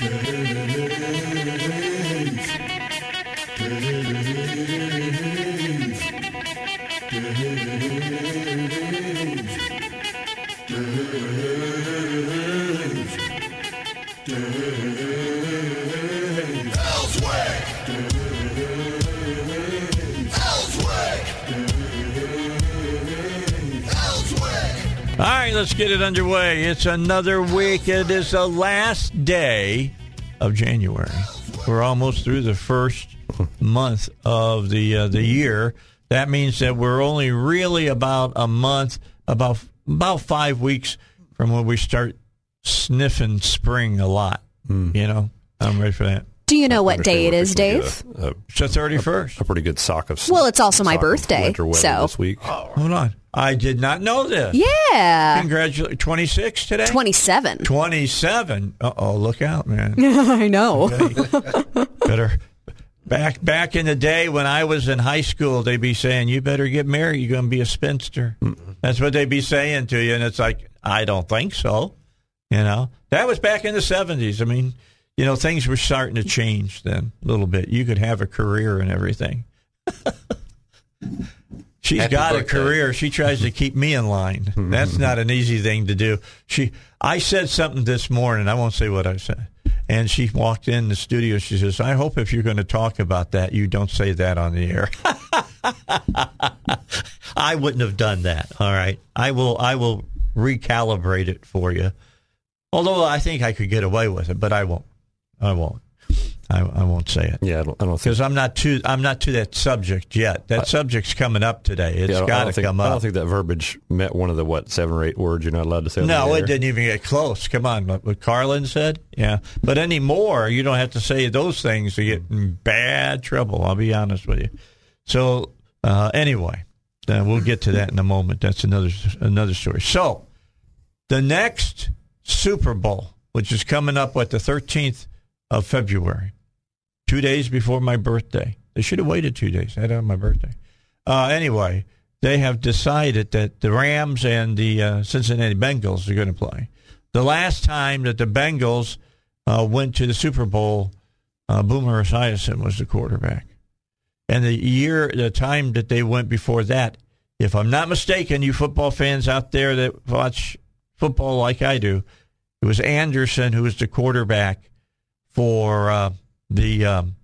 Right, let's get it underway. It's another week. It is the last day of January. We're almost through the first month of the uh, the year. That means that we're only really about a month, about about five weeks from when we start sniffing spring a lot. You know, I'm ready for that. Do you know what day it is, Dave? A, a, It's the thirty first. a pretty good sock of. Well, it's also my birthday, winter weather so- this week. Hold on, I did not know this. Yeah. Congratulations, twenty six today. 27. 27. Uh oh, look out, man. I know. better back back in the day when I was in high school, they'd be saying, "You better get married. You're going to be a spinster." That's what they'd be saying to you, and it's like, I don't think so. You know, that was back in the '70s. I mean, you know, things were starting to change then a little bit. You could have a career and everything. She's Happy got a career. She tries to keep me in line. That's not an easy thing to do. She, I said something this morning. I won't say what I said. And she walked in the studio. She says, "I hope if you're going to talk about that, you don't say that on the air." I wouldn't have done that. All right, I will. I will recalibrate it for you. Although I think I could get away with it, but I won't. I won't. I, I won't say it Yeah, I don't, I don't think. because I'm not to I'm not to that subject yet. That subject's coming up today. It's yeah, I got to think- come I don't think that verbiage met one of the what seven or eight words you're not allowed to say. No, it didn't even get close. Come on, what Carlin said. Yeah, but anymore, you don't have to say those things to get in bad trouble. I'll be honest with you. So uh, anyway, uh, we'll get to that in a moment. That's another another story. So the next Super Bowl, which is coming up what the 13th of February, two days before my birthday. They should have waited two days. I had on my birthday. Uh, anyway, they have decided that the Rams and the uh, Cincinnati Bengals are going to play. The last time that the Bengals uh, went to the Super Bowl, uh, Boomer Esiason was the quarterback. And the year, the time that they went before that, if I'm not mistaken, you football fans out there that watch football like I do, it was Anderson who was the quarterback for uh, the um,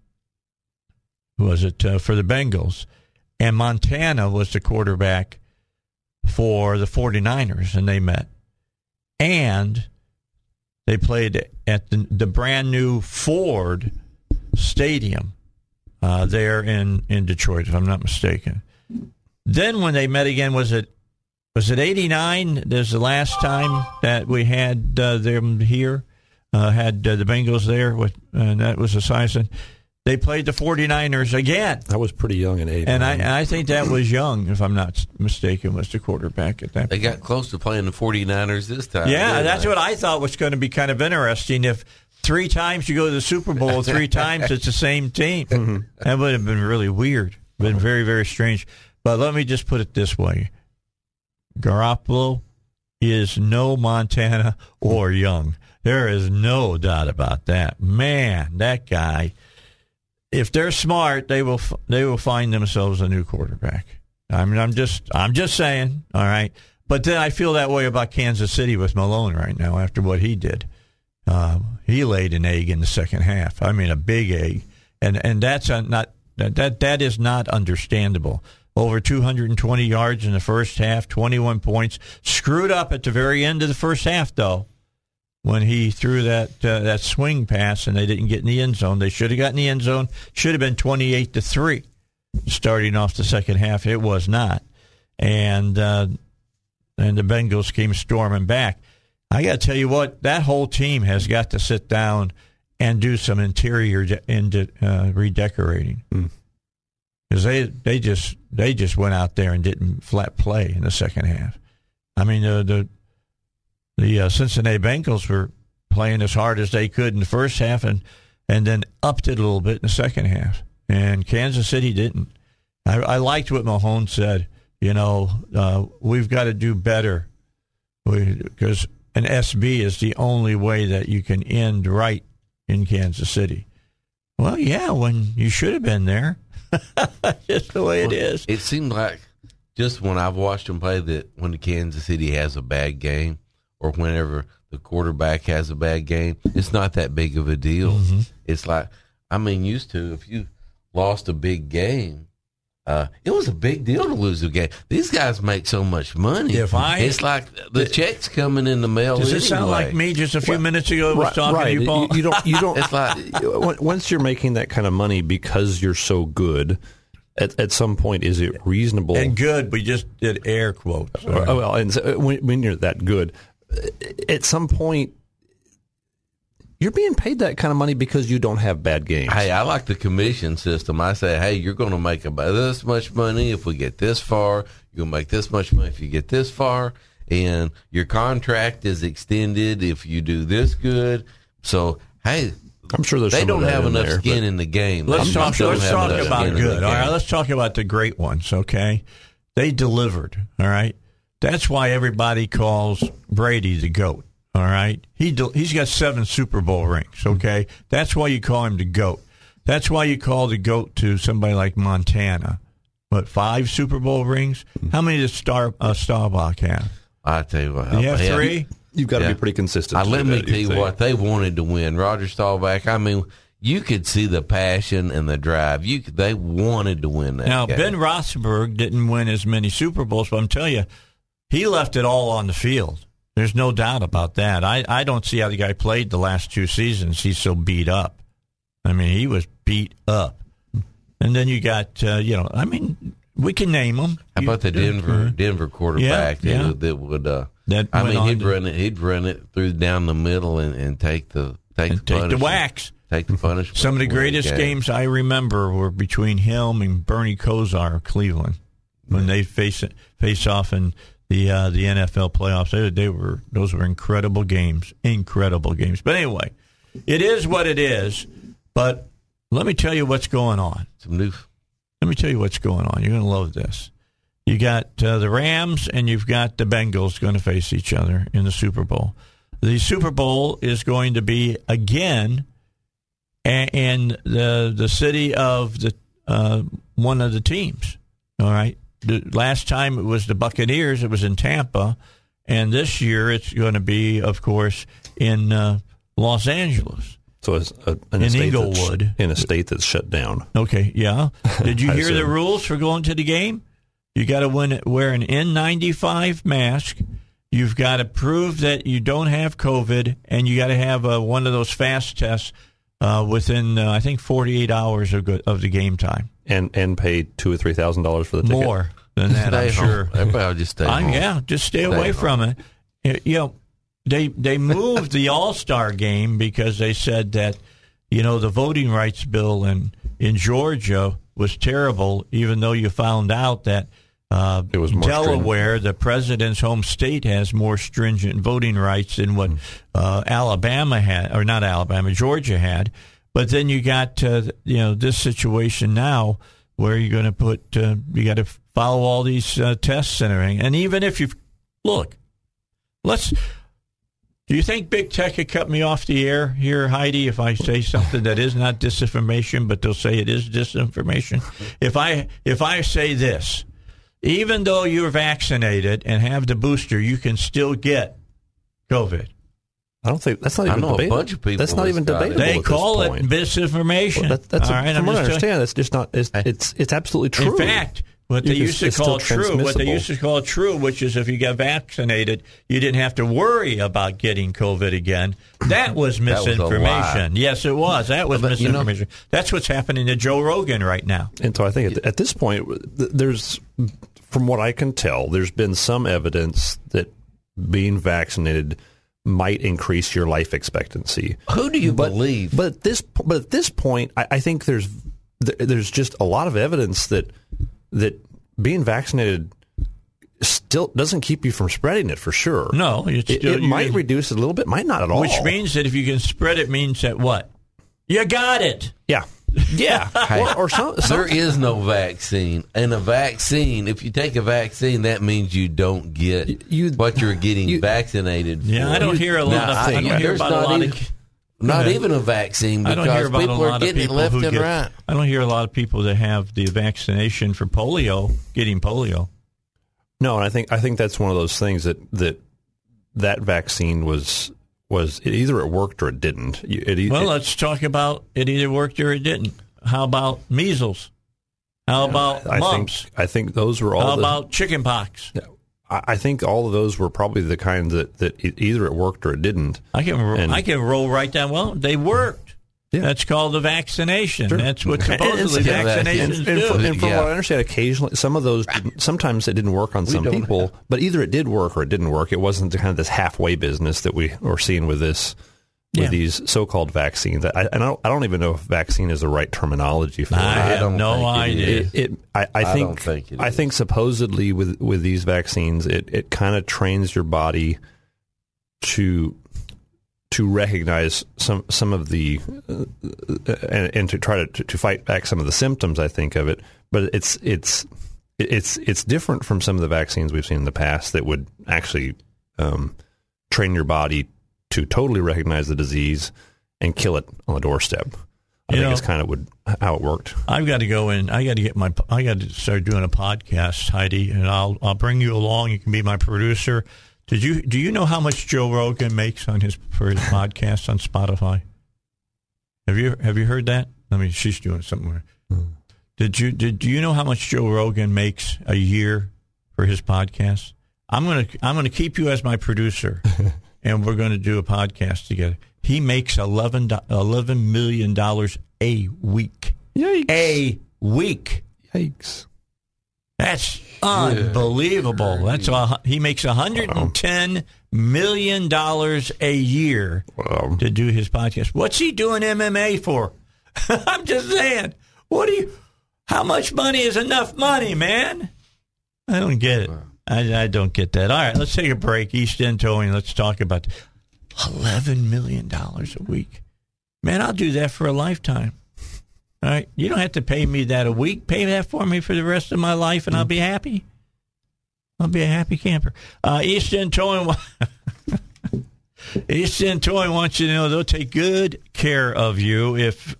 who was it uh, for the Bengals, and Montana was the quarterback for the 49ers, and they met, and they played at the, the brand new Ford Stadium uh, there in in Detroit, if I'm not mistaken. Then when they met again, was it was it '89? There's the last time that we had uh, them here, uh, had uh, the Bengals there, with, and that was Esiason. They played the 49ers again. I was pretty young in eight. And I, I think that was Young, if I'm not mistaken, was the quarterback at that They point. got close to playing the 49ers this time. Yeah, that's they? what I thought was going to be kind of interesting. If three times you go to the Super Bowl, three times it's the same team. That would have been really weird. Been very, very strange. But let me just put it this way Garoppolo is no Montana or Young. There is no doubt about that. Man, that guy. If they're smart, they will they will find themselves a new quarterback. I mean, I'm just I'm just saying. All right, but then I feel that way about Kansas City with Malone right now after what he did. Uh, he laid an egg in the second half. I mean, a big egg, and and that's not that that that is not understandable. Over 220 yards in the first half, 21 points. Screwed up at the very end of the first half, though, when he threw that uh, that swing pass and they didn't get in the end zone. They should have gotten in the end zone. Should have been 28 to three, starting off the second half. It was not, and uh, and the Bengals came storming back. I got to tell you what, that whole team has got to sit down and do some interior de- in uh, redecorating because they they just they just went out there and didn't flat play in the second half. I mean the the the uh, Cincinnati Bengals were playing as hard as they could in the first half and and then upped it a little bit in the second half. And Kansas City didn't. I, I liked what Mahomes said. You know, uh, we've got to do better because an SB is the only way that you can end right in Kansas City. Well, yeah, when you should have been there. Just the way it is. It seemed like just when I've watched them play that when the Kansas City has a bad game or whenever the quarterback has a bad game, it's not that big of a deal. Mm-hmm. It's like I mean, used to if you lost a big game, uh, it was a big deal to lose a game. These guys make so much money. If I- it's like the checks coming in the mail. Does this sound like me just a few minutes ago was Right, talking right. to you, Paul? You, you don't. You don't. It's like once you're making that kind of money because you're so good, at, at some point, is it reasonable? and good, we just did air quotes. Oh, well, and so when, when you're that good, at some point, you're being paid that kind of money because you don't have bad games. Hey, I like the commission system. I say, hey, you're going to make about this much money if we get this far. You'll make this much money if you get this far, and your contract is extended if you do this good. So, hey, I'm sure there's they don't have enough there, skin in the game. Let's I'm talk. sure Let's they don't have talk about skin in the good. All right, let's talk about the great ones. Okay, they delivered. All right, that's why everybody calls Brady the goat. All right, he del- he's got seven Super Bowl rings. Okay, that's why you call him the goat. That's why you call the goat to somebody like Montana. What five Super Bowl rings? How many does Star uh, Staubach have? I tell you what, You have yeah. three. You've got to Yeah. be pretty consistent. I, let do me that, tell you think. what they wanted to win. Roger Staubach. I mean, you could see the passion and the drive. You they wanted to win that. Now game. Ben Roethlisberger didn't win as many Super Bowls, but I'm telling you, he left it all on the field. There's no doubt about that. I, I don't see how the guy played the last two seasons. He's so beat up. I mean, he was beat up. And then you got, uh, you know, I mean, we can name them. How about the Denver Denver quarterback Yeah, yeah. That, that would? Uh, That I mean, he'd run it. He'd run it through down the middle and, and take the take And the take the wax. Take the punishment. Some of the greatest game. games I remember were between him and Bernie Kosar of Cleveland when they face face off in the uh, the NFL playoffs. They, they were those were incredible games, incredible games. But anyway, it is what it is. But let me tell you what's going on. Some new. Let me tell you what's going on. You're going to love this. You got uh, the Rams and you've got the Bengals going to face each other in the Super Bowl. The Super Bowl is going to be again in the the city of the uh, one of the teams. All right. The last time it was the Buccaneers. It was in Tampa, and this year it's going to be, of course, in uh, Los Angeles. So it's a, in, a In state that's- Inglewood. in a state that's shut down. Okay, yeah. Did you hear the rules for going to the game? You got to wear an N95 mask. You've got to prove that you don't have COVID, and you got to have uh, one of those fast tests uh, within, uh, I think, 48 hours of, go- of the game time. And and pay two or three thousand dollars for the ticket. More than that, Stay I'm home. sure. Everybody will just stay I'm, home. yeah, just stay, Stay away home. from it. Y- You know, they they moved the All Star game because they said that you know the voting rights bill in in Georgia was terrible, even though you found out that. Uh, It was more Delaware, the president's home state, has more stringent voting rights than what uh, Alabama had, or not Alabama, Georgia had. But then you got uh, you know this situation now where you're going to put uh, you got to follow all these uh, tests and everything. And even if you look, let's. Do you think big tech could cut me off the air here, Heidi, if I say something that is not disinformation, but they'll say it is disinformation? If I if I say this, even though you're vaccinated and have the booster, you can still get COVID. I don't think that's not I even know a debatable. bunch of people That's not even debatable. They call it misinformation. Well, that, that's All a, right, from I'm what I understand. That's just not. It's it's, it's absolutely true. In fact, what they can- used to call true, what they used to call true, which is if you got vaccinated, you didn't have to worry about getting COVID again. That was That was misinformation. yes, it was. That was But, you know- misinformation. That's what's happening to Joe Rogan right now. And so I think at, at this point, there's from what I can tell, there's been some evidence that being vaccinated might increase your life expectancy. Who do you But, believe? But at this, but at this point, I, I think there's there's just a lot of evidence that that being vaccinated still doesn't keep you from spreading it for sure. No, it's it, still- it you- might reduce it a little bit, might not at all. Which means that if you can spread it, means that what? You got it. yeah, yeah, or, or some, some there is no vaccine, and a vaccine. If you take a vaccine, that means you don't get You- what you're getting you- vaccinated. Yeah, for. I don't hear a lot Now, of. I don't hear about a lot even, of. not even a vaccine I don't hear because people are lot of getting it people left and get. right. I don't hear a lot of people that have the vaccination for polio getting polio. No, and I think I think that's one of those things that that that vaccine was was it either it worked or it didn't. It, e- Well, it- let's talk about it. Either worked or it didn't. How about measles? How about I mumps? think I think those were all. How the, about chickenpox? I I think all of those were probably the kind that that it, either it worked or it didn't. I can And- I can roll right down. Well, they worked. Yeah. That's called a vaccination. Sure. That's what And- and- supposedly and- vaccinations And, do. and, from, and from Yeah. what I understand, occasionally some of those didn't, sometimes it didn't work on some don't people, but either it did work or it didn't work. It wasn't the kind of this halfway business that we are seeing with this with Yeah. these so-called vaccines. I, and I don't, I don't even know if vaccine is the right terminology for I it. have don't no think it idea. It, it I, I I think don't think it I is. think supposedly with with these vaccines, it it kind of trains your body to to recognize some some of the uh, and, and to try to to fight back some of the symptoms. I think of it, but it's it's it's it's different from some of the vaccines we've seen in the past that would actually um, train your body to totally recognize the disease and kill it on the doorstep. I You think know- it's kind of would how it worked. I've got to go in. I got to get my. I got to start doing a podcast, Heidi, and I'll I'll bring you along. You can be my producer. Did you do you know how much Joe Rogan makes on his for his podcast on Spotify? Have you have you heard that? I mean, she's doing something. Hmm. Did you did do you know how much Joe Rogan makes a year for his podcast? I'm gonna I'm gonna keep you as my producer, and we're gonna do a podcast together. He makes 11, do- 11 million dollars a week. Yikes! A week. Yikes! That's unbelievable. That's a, he makes 110 million dollars a year Wow. to do his podcast. What's he doing MMA for? I'm just saying. What do you? How much money is enough money, man? I don't get it. I, I don't get that. All right, let's take a break. East End Towing. Let's talk about eleven million dollars a week. Man, I'll do that for a lifetime. All right, you don't have to pay me that a week. Pay that for me for the rest of my life, and I'll be happy. I'll be a happy camper. Uh, East End Towing. East End Towing wants you to know they'll take good care of you if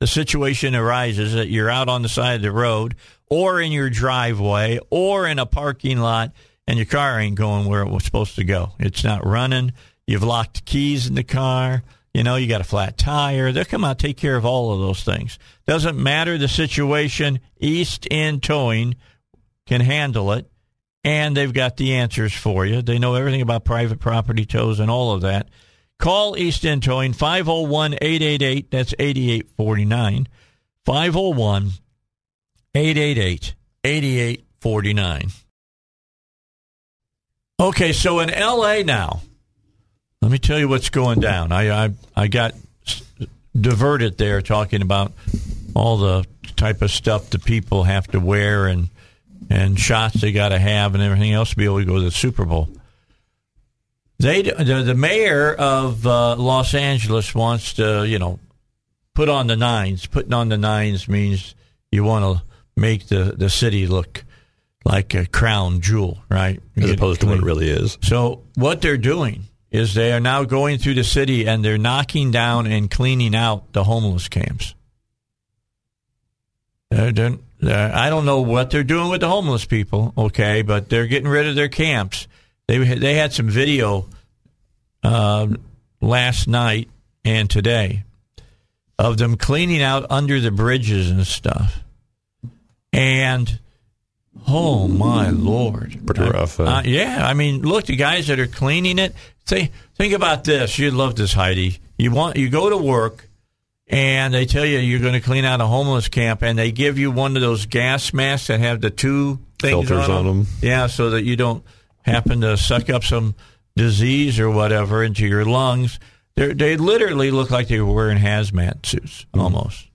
the situation arises that you're out on the side of the road or in your driveway or in a parking lot and your car ain't going where it was supposed to go. It's not running. You've locked keys in the car. You know, you got a flat tire. They'll come out take care of all of those things. Doesn't matter the situation. East End Towing can handle it and they've got the answers for you. They know everything about private property tows and all of that. Call East End Towing 501 888 that's 8849 501 888 8849. Okay, so in LA now, let me tell you what's going down. I I, I got diverted there talking about all the type of stuff the people have to wear and and shots they got to have and everything else to be able to go to the Super Bowl. They the, the mayor of uh, Los Angeles wants to you know put on the nines. Putting on the nines means you want to make the the city look like a crown jewel, right? As opposed to what it really is. So what they're doing is they are now going through the city and they're knocking down and cleaning out the homeless camps. They're, they're, they're- I don't know what they're doing with the homeless people, okay, but they're getting rid of their camps. They they had some video uh, last night and today of them cleaning out under the bridges and stuff, and oh my lord, Pretty rough, uh, uh, yeah, I mean, look, the guys that are cleaning it. Think think about this. You'd love this, Heidi. You want you go to work and they tell you you're going to clean out a homeless camp, and they give you one of those gas masks that have the two things Filters on them. Yeah, so that you don't happen to suck up some disease or whatever into your lungs. They're, they literally look like they were wearing hazmat suits, almost,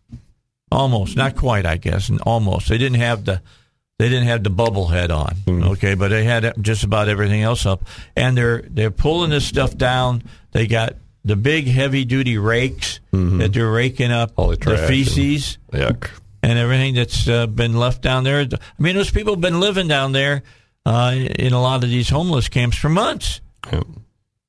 almost, not quite, I guess, and almost. They didn't have the they didn't have the bubble head on, okay, but they had just about everything else up, and they're they're pulling this stuff down. They got the big heavy duty rakes that they're raking up All the and- feces Yuck. and everything that's uh, been left down there. I mean, those people have been living down there uh, in a lot of these homeless camps for months. Yeah.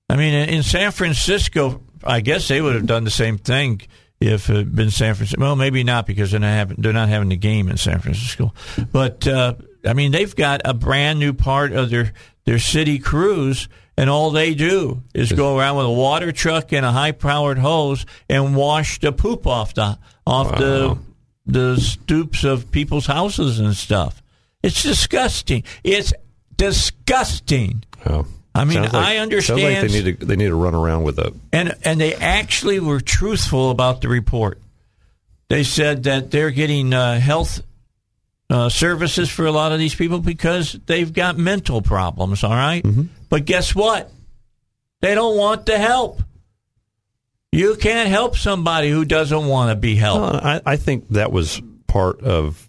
I mean, in San Francisco, I guess they would have done the same thing if it had been San Francisco. Well, maybe not because they're not having, they're not having the game in San Francisco. But uh, I mean, they've got a brand new part of their their city crews, and all they do is go around with a water truck and a high powered hose and wash the poop off the off the the stoops of people's houses and stuff. It's disgusting. It's disgusting. Yeah. I mean, Sounds like- I Sounds understand. like they need to they need to run around with a And and they actually were truthful about the report. They said that they're getting uh, health uh, services for a lot of these people because they've got mental problems. All right? but guess what? They don't want the help. You can't help somebody who doesn't want to be helped. Well, I, I think that was part of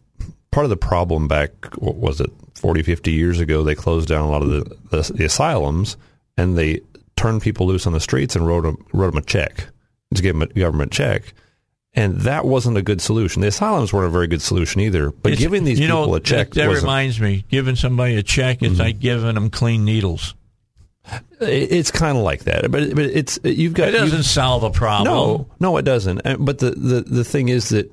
part of the problem back. What was it? 40, 50 years ago, they closed down a lot of the, the, the asylums and they turned people loose on the streets and wrote them wrote them a check to give them a government check. And that wasn't a good solution. The asylums weren't a very good solution either. But It's- giving these people know, a check That, that reminds me, giving somebody a check is mm-hmm. like giving them clean needles. it- it's kind of like that. But, but it's you've got It doesn't solve a problem. No, no, it doesn't. But the, the, the thing is that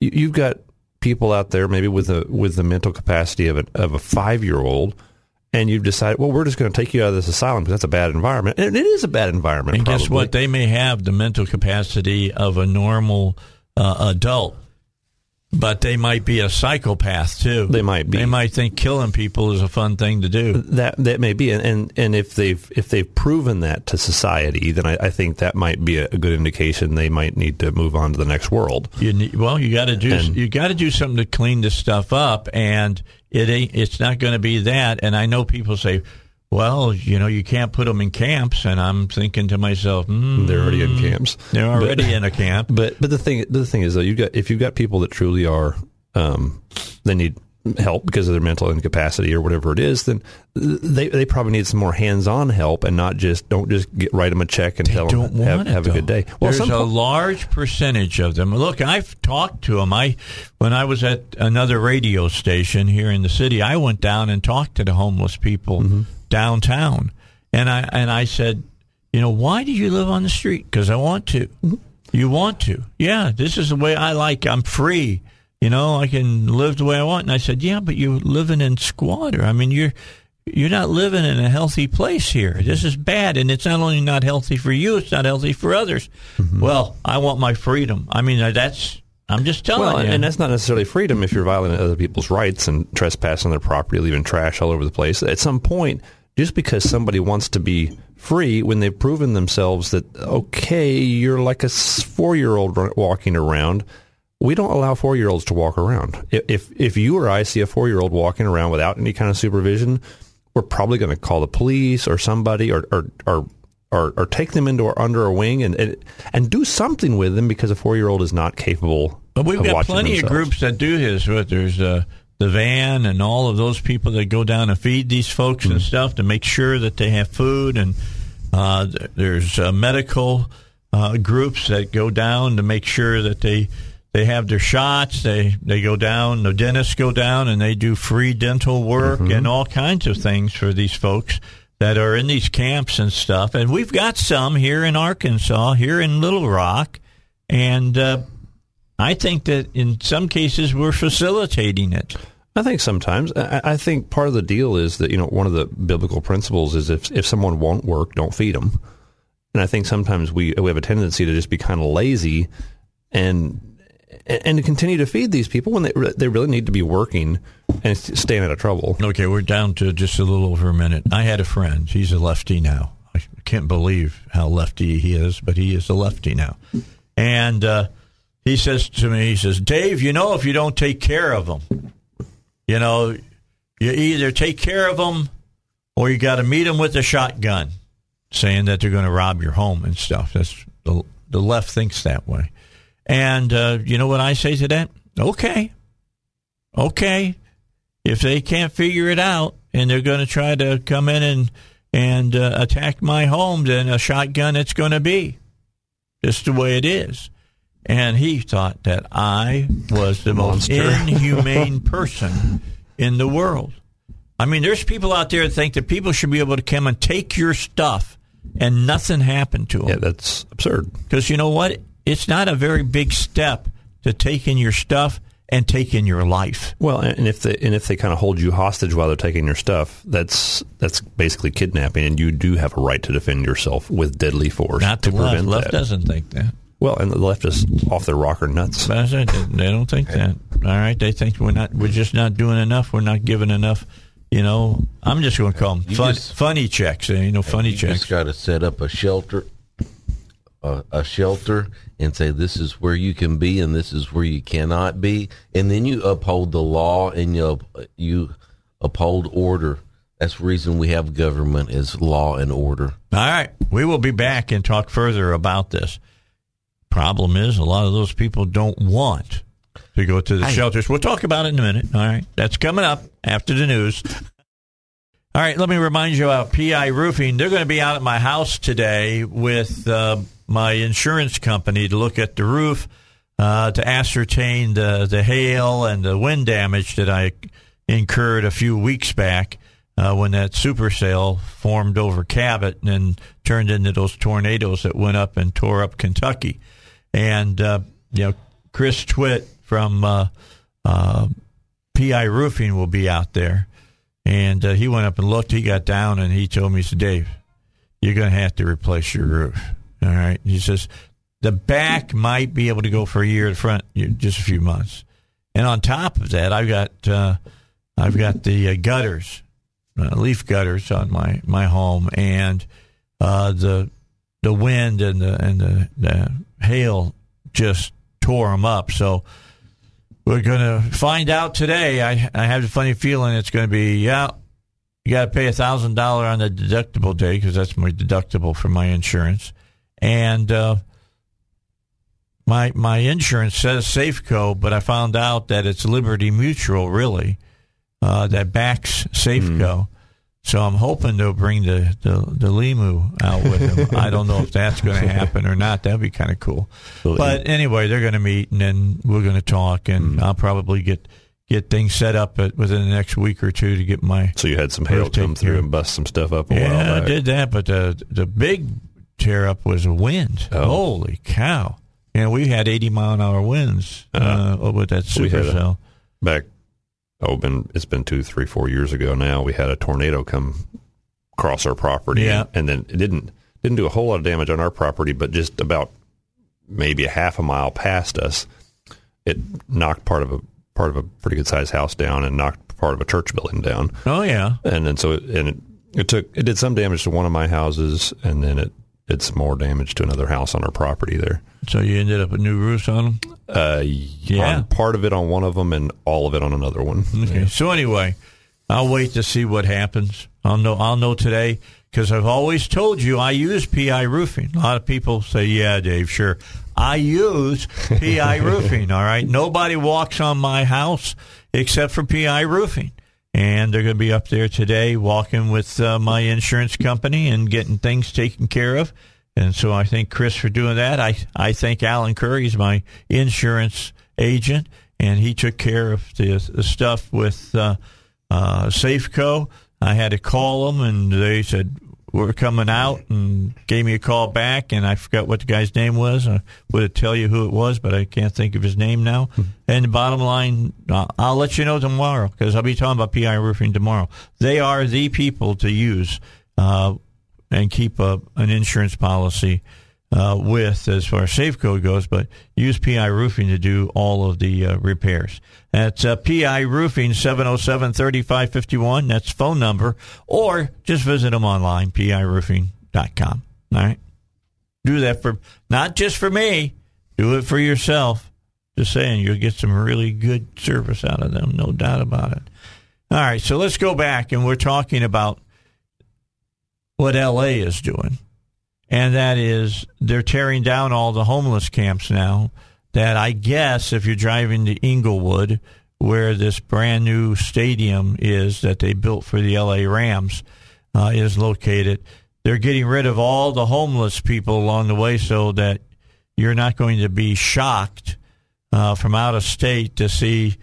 you, you've got people out there maybe with a with the mental capacity of a of a five year old, and you've decided, well, we're just going to take you out of this asylum because that's a bad environment, and it is a bad environment. And guess what? They may have the mental capacity of a normal uh, adult, but they might be a psychopath too. They might be. They might think killing people is a fun thing to do. That that may be, and, and if they've if they've proven that to society, then I, I think that might be a, a good indication they might need to move on to the next world. You need, well, you got to do And- you got to do something to clean this stuff up, and it ain't, it's not going to be that. And I know people say, "Well, you know, you can't put them in camps," and I'm thinking to myself, mm, They're already in camps. They're But- already in a camp. But but the thing the thing is though you got if you've got people that truly are um, they need help because of their mental incapacity or whatever it is, then they they probably need some more hands on help and not just don't just get write them a check and tell don't them have, have a good day. Well, There's a po- large percentage of them. Look, I've talked to them. I when I was at another radio station here in the city, I went down and talked to the homeless people Mm-hmm. Downtown, and I and I said, you know, why do you live on the street? Because I want to. You want to? Yeah, this is the way I like. I'm free. You know, I can live the way I want. And I said, yeah, but you're living in squatter. I mean, you're you're not living in a healthy place here. This is bad, and it's not only not healthy for you; it's not healthy for others. Mm-hmm. Well, I want my freedom. I mean, that's I'm just telling well, you. and that's not necessarily freedom if you're violating other people's rights and trespassing their property, leaving trash all over the place. At some point, just because somebody wants to be free when they've proven themselves that okay, you're like a four year old walking around. We don't allow four year olds to walk around. If if you or I see a four year old walking around without any kind of supervision, we're probably going to call the police or somebody or or or, or, or take them into our, under our wing and, and and do something with them because a four year old is not capable. But we've got plenty of groups that do this. But there's uh, the van and all of those people that go down and feed these folks Mm-hmm. and stuff to make sure that they have food. And uh, there's uh, medical uh, groups that go down to make sure that they they have their shots. They they go down. The dentists go down and they do free dental work Mm-hmm. and all kinds of things for these folks that are in these camps and stuff. And we've got some here in Arkansas, here in Little Rock, and. Uh, I think that in some cases we're facilitating it. I think sometimes. I, I think part of the deal is that you know one of the biblical principles is if if someone won't work, don't feed them. And I think sometimes we we have a tendency to just be kind of lazy and and to continue to feed these people when they they really need to be working and staying out of trouble. Okay, we're down to just a little over a minute. I had a friend. He's a lefty now. I can't believe how lefty he is, but he is a lefty now. And uh, he says to me, he says, Dave, you know, if you don't take care of them, you know, you either take care of them or you got to meet them with a shotgun, saying that they're going to rob your home and stuff. That's the, the left thinks that way. And uh, you know what I say to that? Okay, okay. If they can't figure it out and they're going to try to come in and and uh, attack my home, then a shotgun it's going to be. Just the way it is. And he thought that I was the most inhumane person in the world. I mean, there's people out there that think that people should be able to come and take your stuff and nothing happened to them. Yeah, that's absurd. Because you know what? It's not a very big step to take in your stuff and take in your life. Well, and if they and if they kind of hold you hostage while they're taking your stuff, that's that's basically kidnapping, and you do have a right to defend yourself with deadly force Not to left. prevent Left that. doesn't think that. Well, and the left is off their rocker nuts. But I said they, they don't think that. All right, they think we're not. We're just not doing enough. We're not giving enough. You know, I'm just going to call them fun, just- funny checks. Eh, you know, funny you checks. just got to set up a shelter, a, a shelter, and say this is where you can be and this is where you cannot be, and then you uphold the law and you you uphold order. That's the reason we have government is law and order. All right, we will be back and talk further about this. Problem is, a lot of those people don't want to go to the shelters. We'll talk about it in a minute. All right, that's coming up after the news. All right, let me remind you about PI Roofing. They're going to be out at my house today with uh, my insurance company to look at the roof uh, to ascertain the, the hail and the wind damage that I incurred a few weeks back uh, when that supercell formed over Cabot and turned into those tornadoes that went up and tore up Kentucky. And, uh, you know, Chris Twitt from uh, uh, PI Roofing will be out there. And uh, he went up and looked. He got down and he told me, he said, Dave, you're going to have to replace your roof. All right. He says, the back might be able to go for a year, the front just a few months. And on top of that, I've got uh, I've got the uh, gutters, uh, leaf gutters on my, my home, and uh, the the wind and the and the, the hail just tore them up. So we're going to find out today. I I have a funny feeling it's going to be yeah. You got to pay a thousand dollar on the deductible day because that's my deductible for my insurance, and uh, my my insurance says Safeco, but I found out that it's Liberty Mutual really uh, that backs Safeco. So I'm hoping they'll bring the, the, the Limu out with them. I don't know if that's going to happen or not. That'd be kind of cool. But anyway, they're going to meet and then we're going to talk, and I'll probably get get things set up at, within the next week or two to get my. So you had some hail come through and bust some stuff up a Yeah, I did that, but the the big tear up was a wind. Oh. Holy cow! And we had 80 mile an hour winds uh, with that we had a- supercell. back oh been it's been two three four years ago now we had a tornado come across our property Yeah. and, and then it didn't didn't do a whole lot of damage on our property but just about maybe a half a mile past us it knocked part of a part of a pretty good sized house down and knocked part of a church building down Oh yeah, and then so it, and it, it took it did some damage to one of my houses and then it some more damage to another house on our property there so you ended up with new roofs on them. uh Yeah. on part of it on one of them and all of it on another one Okay. So anyway, I'll wait to see what happens. I'll know. I'll know today because I've always told you I use PI roofing. A lot of people say, "Yeah, Dave, sure." I use PI roofing. All right. Nobody walks on my house except for PI roofing. And they're going to be up there today walking with uh, my insurance company and getting things taken care of. And so I thank Chris for doing that. I, I thank Alan Curry's my insurance agent, and he took care of the, the stuff with uh, uh, Safeco. I had to call them, and they said we're coming out, and gave me a call back, and I forgot what the guy's name was. I would tell you who it was, but I can't think of his name now. And the bottom line, uh, I'll let you know tomorrow because I'll be talking about PI roofing tomorrow. They are the people to use uh, and keep a, an insurance policy uh, with as far as Safeco goes, but use PI Roofing to do all of the uh, repairs. That's uh, PI Roofing, 707 3551. That's phone number. Or just visit them online, piroofing.com. All right? Do that for, not just for me, do it for yourself. Just saying, you'll get some really good service out of them, no doubt about it. All right, so let's go back and we're talking about what LA is doing. And that is they're tearing down all the homeless camps now. That I guess if you're driving to Inglewood, where this brand new stadium is that they built for the LA Rams uh, is located, they're getting rid of all the homeless people along the way so that you're not going to be shocked uh, from out of state to see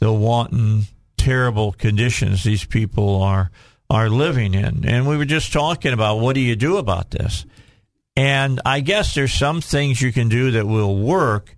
the wanton, terrible conditions these people are are living in. And we were just talking about what do you do about this? And I guess there's some things you can do that will work,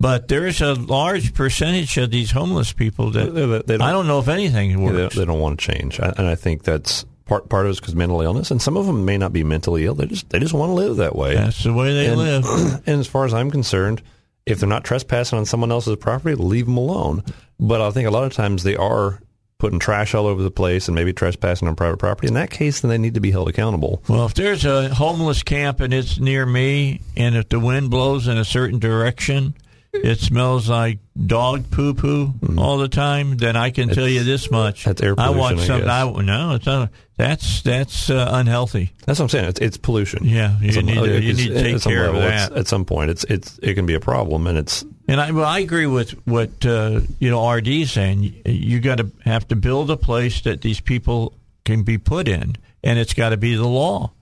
but there's a large percentage of these homeless people that They- they don't- I don't know if anything Yeah, they, works. they don't want to change, I- and I think that's part part of it is because mental illness, and some of them may not be mentally ill. They just they just want to live that way. That's the way they and, live. and as far as I'm concerned, if they're not trespassing on someone else's property, leave them alone. But I think a lot of times they are putting trash all over the place and maybe trespassing on private property. In that case, then they need to be held accountable. Well, if there's a homeless camp and it's near me, and if the wind blows in a certain direction, it smells like dog poo poo all the time, then I can tell you this much: Mm. that's air I want pollution, I something. guess. I, no, it's not. That's that's uh, unhealthy. That's what I'm saying. It's, it's pollution. Yeah, you need to- you need to take care of level, it's- that. At some point, it's it's it can be a problem, and it's And I, well, I agree with what uh, you know RD is saying. You, got to have to build a place that these people can be put in, and it's got to be the law.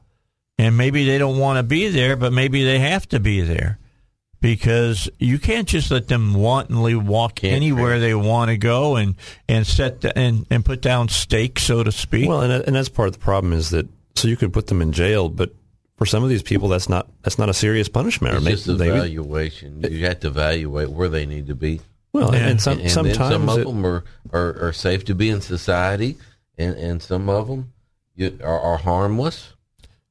And maybe they don't want to be there, but maybe they have to be there because you can't just let them wantonly walk Can't anywhere they want to go and and set the, and and put down stakes, so to speak. well, and and that's part of the problem is that so you could put them in jail, but for some of these people, that's not that's not a serious punishment. It's just maybe- evaluation. You have to evaluate where they need to be. well, Yeah. and, some, and, and sometimes some of it- them are, are, are safe to be in society, and, and some of them are, are harmless,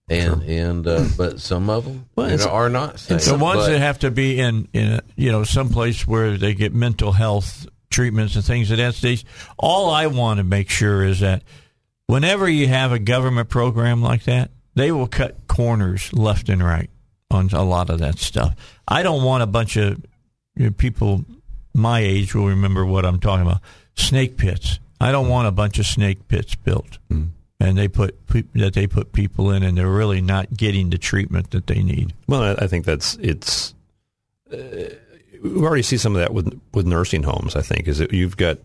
and and uh, but some of them Well, you know, are not safe. the ones But- that have to be in in a, you know some place where they get mental health treatments and things of that stage. All I want to make sure is that whenever you have a government program like that, they will cut corners left and right on a lot of that stuff. I don't want a bunch of you know, people my age will remember what I'm talking about. Snake pits. I don't want a bunch of snake pits built. And they put that they put people in, and they're really not getting the treatment that they need. Well, I, I think that's it's. Uh, we already see some of that with with nursing homes. I think is that you've got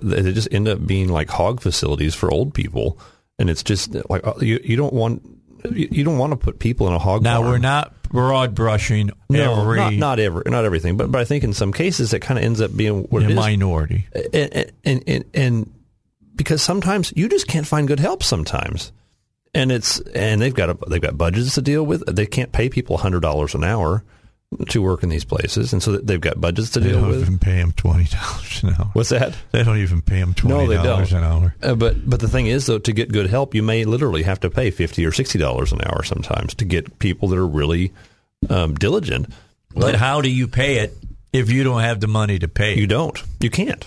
they just end up being like hog facilities for old people, and it's just like uh, you you don't want you don't want to put people in a hog. Now we're not broad brushing no, every not not every not everything, but but I think in some cases it kind of ends up being what is. minority. and, and, and, and because sometimes you just can't find good help sometimes and it's and they've got a, they've got budgets to deal with they can't pay people hundred dollars an hour to work in these places and so they've got budgets to They deal don't with even pay them twenty dollars an hour. what's that They don't even pay them twenty they dollars don't. an hour. uh, but but the thing is though to get good help you may literally have to pay 50 or 60 dollars an hour sometimes to get people that are really um, diligent But how do you pay it if you don't have the money to pay? You it? don't. You can't.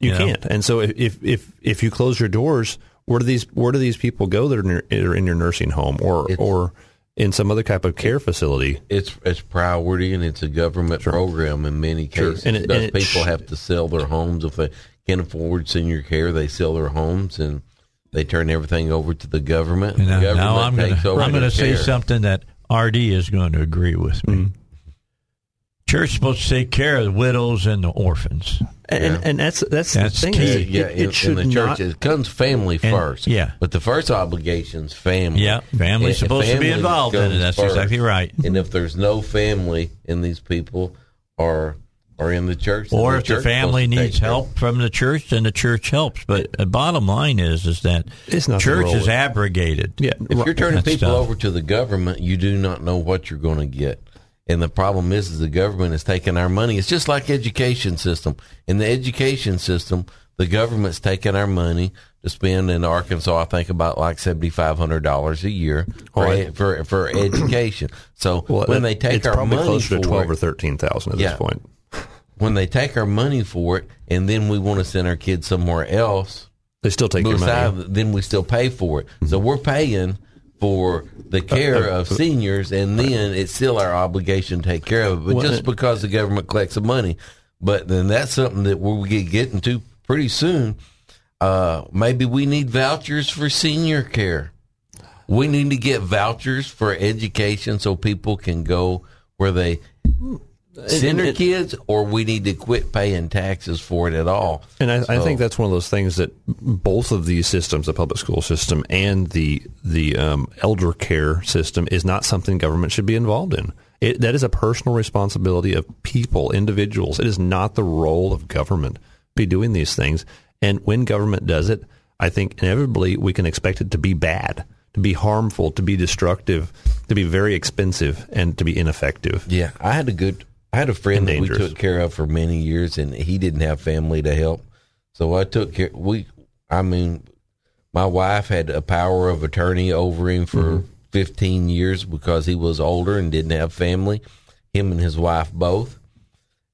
You Yeah. can't. And so if, if if if you close your doors, where do these where do these people go that are in your, are in your nursing home or It's- or in some other type of care facility? it's it's priority and it's a government program in many Sure. cases. And it- Because and it people sh- have to sell their homes if they can't afford senior care, they sell their homes and they turn everything over to the government. And the now, government now I'm going to over I'm going their to say something that RD is going to agree with me. Mm-hmm. Church is supposed to take care of the widows and the orphans. And, Yeah. and that's that's, That's the thing. key. is it, yeah, it, in, it should in the church, not. it comes family And- first. yeah. but the first obligation's family. Yeah, family's And- supposed to be involved in it. That's first. exactly right. And if there's no family and these people are are in the church, Or the if the family supposed to needs care help from the church, then the church helps. But the bottom line is, is that It's not the church role is abrogated. yeah, If you're turning people tough. over to the government, you do not know what you're going to get. And the problem is, is the government is taking our money. It's just like education system. In the education system, the government's taking our money to spend in Arkansas. I think about like seventy five hundred dollars a year for, Right. for for education. So well, when they take our money closer for to twelve it, or thirteen thousand at Yeah. this point. when they take our money for it, and then we want to send our kids somewhere else, They still take your money. then we still pay for it. So we're paying for the uh, care uh, of seniors, and uh, then it's still our obligation to take care of it. But just because the government collects the money, but then that's something that we'll get getting to pretty soon. Uh, maybe we need vouchers for senior care. We need to get vouchers for education so people can go where they send their kids, or we need to quit paying taxes for it at all. And I, I think that's one of those things that both of these systems, the public school system and the the um, elder care system, is not something government should be involved in. It, that is a personal responsibility of people, individuals. It is not the role of government to be doing these things. And when government does it, I think inevitably we can expect it to be bad, to be harmful, to be destructive, to be very expensive, and to be ineffective. Yeah, I had a good. I had a friend that we took care of for many years, and he didn't have family to help. So I took care. We, I mean, my wife had a power of attorney over him for Mm-hmm. 15 years because he was older and didn't have family. Him and his wife both,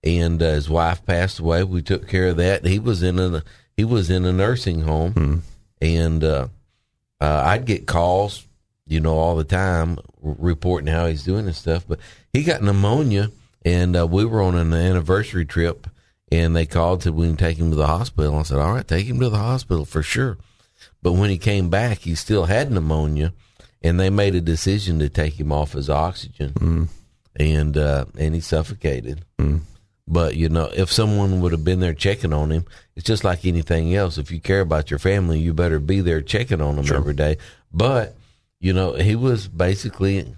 and uh, his wife passed away. We took care of that. He was in a he was in a nursing home, Hmm. and uh, uh, I'd get calls, you know, all the time reporting how he's doing and stuff. But he got pneumonia, and uh, we were on an anniversary trip, and they called said we can take him to the hospital. I said, all right, take him to the hospital for sure. But when he came back, he still had pneumonia, and they made a decision to take him off his oxygen, and uh, and he suffocated. But you know, if someone would have been there checking on him, it's just like anything else. If you care about your family, you better be there checking on them every day. But you know, he was basically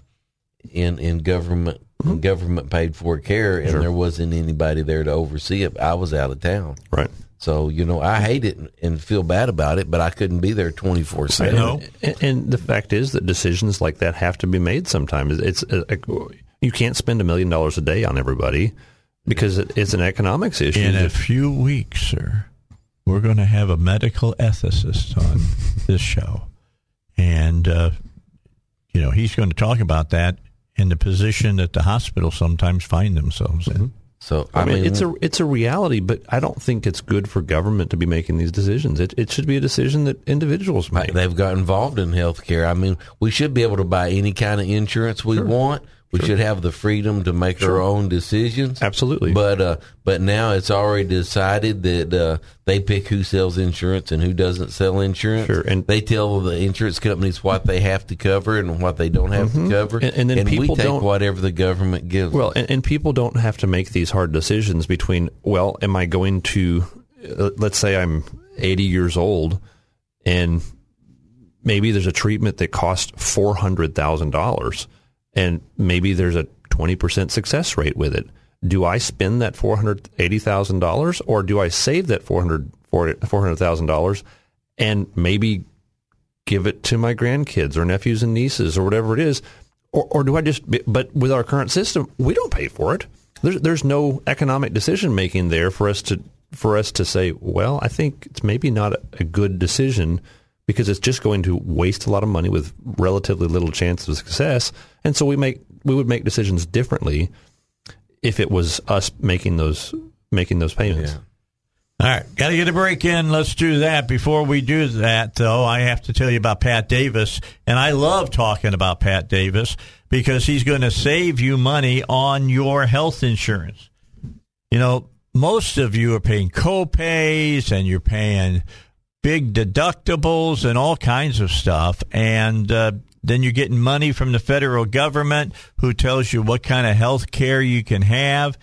in in government government paid for care, and there wasn't anybody there to oversee it. I was out of town, Right. so you know, I hate it and feel bad about it, but I couldn't be there twenty four seven. know. And, and the fact is that decisions like that have to be made sometimes. It's uh, you can't spend a million dollars a day on everybody because it's an economics issue. In a few weeks, sir, we're going to have a medical ethicist on this show. And, uh, you know, he's going to talk about that in the position that the hospitals sometimes find themselves in. Mm-hmm. So I, I, mean, mean, it's a uh, it's a reality, but I don't think it's good for government to be making these decisions. It it should be a decision that individuals make. They've got involved in healthcare. I mean, we should be able to buy any kind of insurance we want. We should have the freedom to make our own decisions. Absolutely. But uh, but now it's already decided that uh, they pick who sells insurance and who doesn't sell insurance. Sure, and- they tell the insurance companies what they have to cover and what they don't have to cover. Mm-hmm. And- and then we people take don't- whatever the government gives. Well, and, and people don't have to make these hard decisions between, well, am I going to, uh, let's say I'm 80 years old and maybe there's a treatment that costs $400,000 and maybe there's a 20% success rate with it. Do I spend that $480,000 or do I save that $400 $400,000 and maybe give it to my grandkids or nephews and nieces or whatever it is? Or, or do I just, but with our current system, we don't pay for it. There's, there's no economic decision making there for us to, for us to say, well, I think it's maybe not a good decision because it's just going to waste a lot of money with relatively little chance of success. And so we make, we would make decisions differently if it was us making those, making those payments. All right, got to get a break in. Let's do that. Before we do that, though, I have to tell you about Pat Davis. And I love talking about Pat Davis because he's going to save you money on your health insurance. You know, most of you are paying co-pays and you're paying big deductibles and all kinds of stuff. And uh, then you're getting money from the federal government who tells you what kind of health care you can have.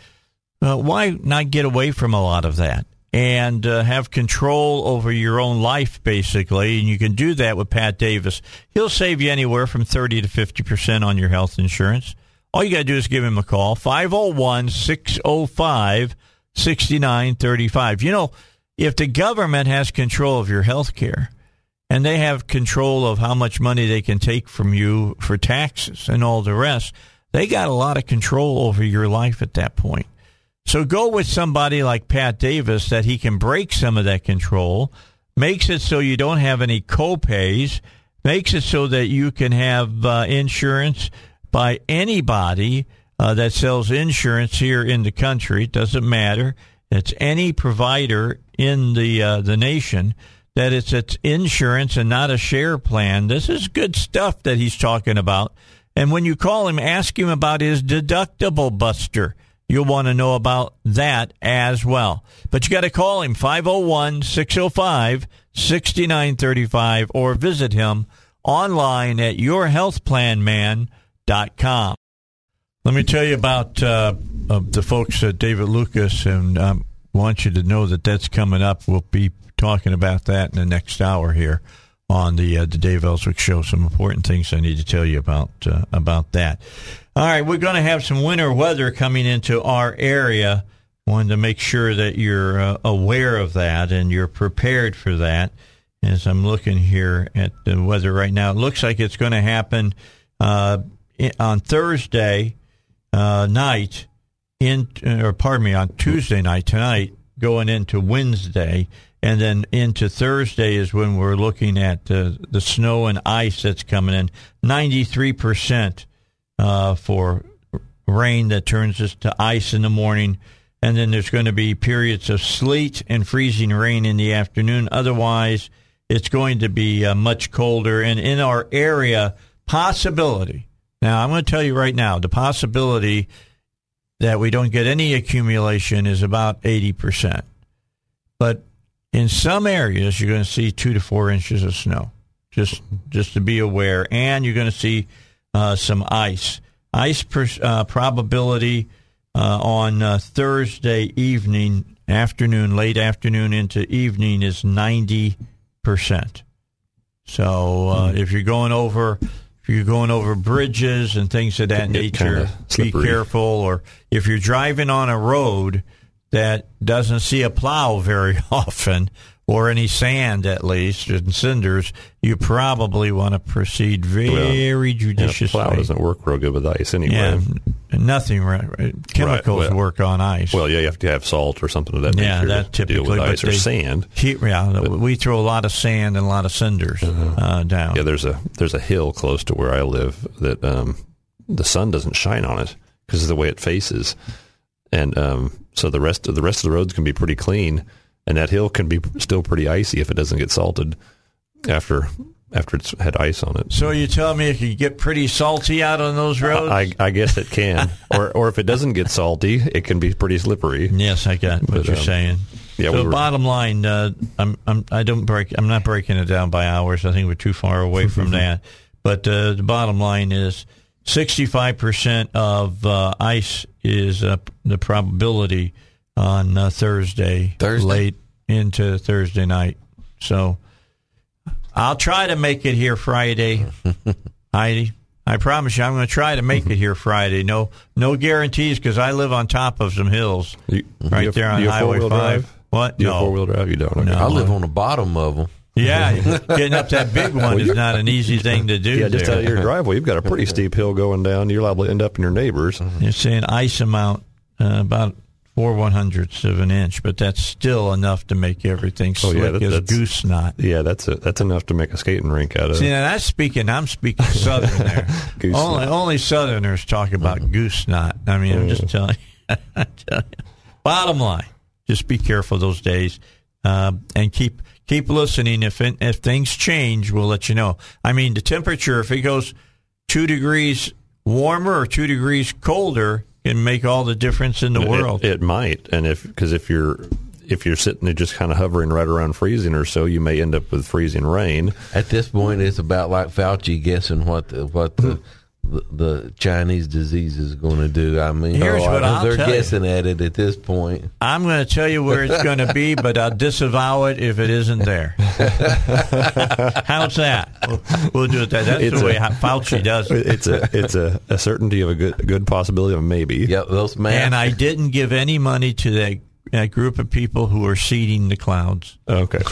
Uh, why not get away from a lot of that and uh, have control over your own life, basically? And you can do that with Pat Davis. He'll save you anywhere from 30 to 50% on your health insurance. All you got to do is give him a call, 501 605 6935. You know, if the government has control of your health care, and they have control of how much money they can take from you for taxes and all the rest. They got a lot of control over your life at that point. So go with somebody like Pat Davis that he can break some of that control, makes it so you don't have any co-pays, makes it so that you can have uh, insurance by anybody uh, that sells insurance here in the country. It doesn't matter. It's any provider in the uh, the nation that it's it's insurance and not a share plan. This is good stuff that he's talking about. And when you call him, ask him about his deductible buster. You'll want to know about that as well. But you got to call him 501 605 6935 or visit him online at yourhealthplanman.com. Let me tell you about uh, uh, the folks at David Lucas, and um, want you to know that that's coming up. We'll be talking about that in the next hour here on the uh, the Dave Elswick Show. Some important things I need to tell you about uh, about that. All right, we're going to have some winter weather coming into our area. Wanted to make sure that you're uh, aware of that and you're prepared for that. As I'm looking here at the weather right now, it looks like it's going to happen uh, on Thursday uh, night, in or pardon me, on Tuesday night tonight, going into Wednesday, and then into Thursday is when we're looking at uh, the snow and ice that's coming in. Ninety three percent uh, for rain that turns us to ice in the morning, and then there's going to be periods of sleet and freezing rain in the afternoon. Otherwise, it's going to be uh, much colder, and in our area, possibility now, I'm going to tell you right now the possibility that we don't get any accumulation is about 80%. But in some areas, you're going to see two to four inches of snow, just, just to be aware. And you're going to see uh, some ice. Ice per, uh, probability uh, on uh, Thursday evening, afternoon, late afternoon into evening is 90%. So uh, if you're going over if you're going over bridges and things of that nature, be careful. Or if you're driving on a road that doesn't see a plow very often, or any sand at least and cinders, you probably want to proceed very well, judiciously. Yeah, plow doesn't work real good with ice anyway. Yeah, nothing. Chemicals right, well, work on ice. Well, yeah, you have to have salt or something of that yeah, nature. Yeah, that typically. Deal with ice or sand. Heat, yeah, but, we throw a lot of sand and a lot of cinders uh, uh, down. Yeah, there's a there's a hill close to where I live that um, the sun doesn't shine on it because of the way it faces, and um, so the rest of the rest of the roads can be pretty clean and that hill can be still pretty icy if it doesn't get salted after after it's had ice on it. So you tell me it can get pretty salty out on those roads? I, I guess it can, or or if it doesn't get salty, it can be pretty slippery. Yes, I got what you're um, saying. Yeah. So we were, bottom line, uh, I'm I'm I don't break. I'm not breaking it down by hours. I think we're too far away from that. But uh, the bottom line is, 65 percent of uh, ice is uh, the probability on uh, Thursday, Thursday, late into Thursday night. So I'll try to make it here Friday, Heidi. I promise you, I'm going to try to make it here Friday. No, no guarantees because I live on top of some hills you, right you there on Highway Five. Drive? What? You no, four wheel drive. You don't. Okay. No, I live on the bottom of them. Yeah, getting up that big one well, is not an easy thing to do. Yeah, just there. out your driveway, you've got a pretty steep hill going down. You're liable to end up in your neighbors. You're saying ice amount uh, about four one hundredths of an inch, but that's still enough to make everything slick oh, yeah, that, as goose snot. Yeah, that's a, that's enough to make a skating rink out of. See, now that's speaking. I'm speaking southern there. only snot. only Southerners talk about mm-hmm. goose snot. I mean, I'm just telling you, telling you. Bottom line, just be careful those days, uh, and keep keep listening. If if things change, we'll let you know. I mean, the temperature if it goes two degrees warmer or two degrees colder can make all the difference in the it, world. It, might, and if because if you're if you're sitting there just kind of hovering right around freezing or so, you may end up with freezing rain. At this point, it's about like Fauci guessing what the, what the the, the Chinese disease is going to do. I mean, Here's oh, what I'll they're tell guessing you. at it at this point. I'm going to tell you where it's going to be, but I'll disavow it if it isn't there. How's that? We'll, we'll, do it that. That's it's the way Fauci does it. It's a it's a, a certainty of a good good possibility of maybe. Yep, those math. And I didn't give any money to that, that group of people who are seeding the clouds. Okay.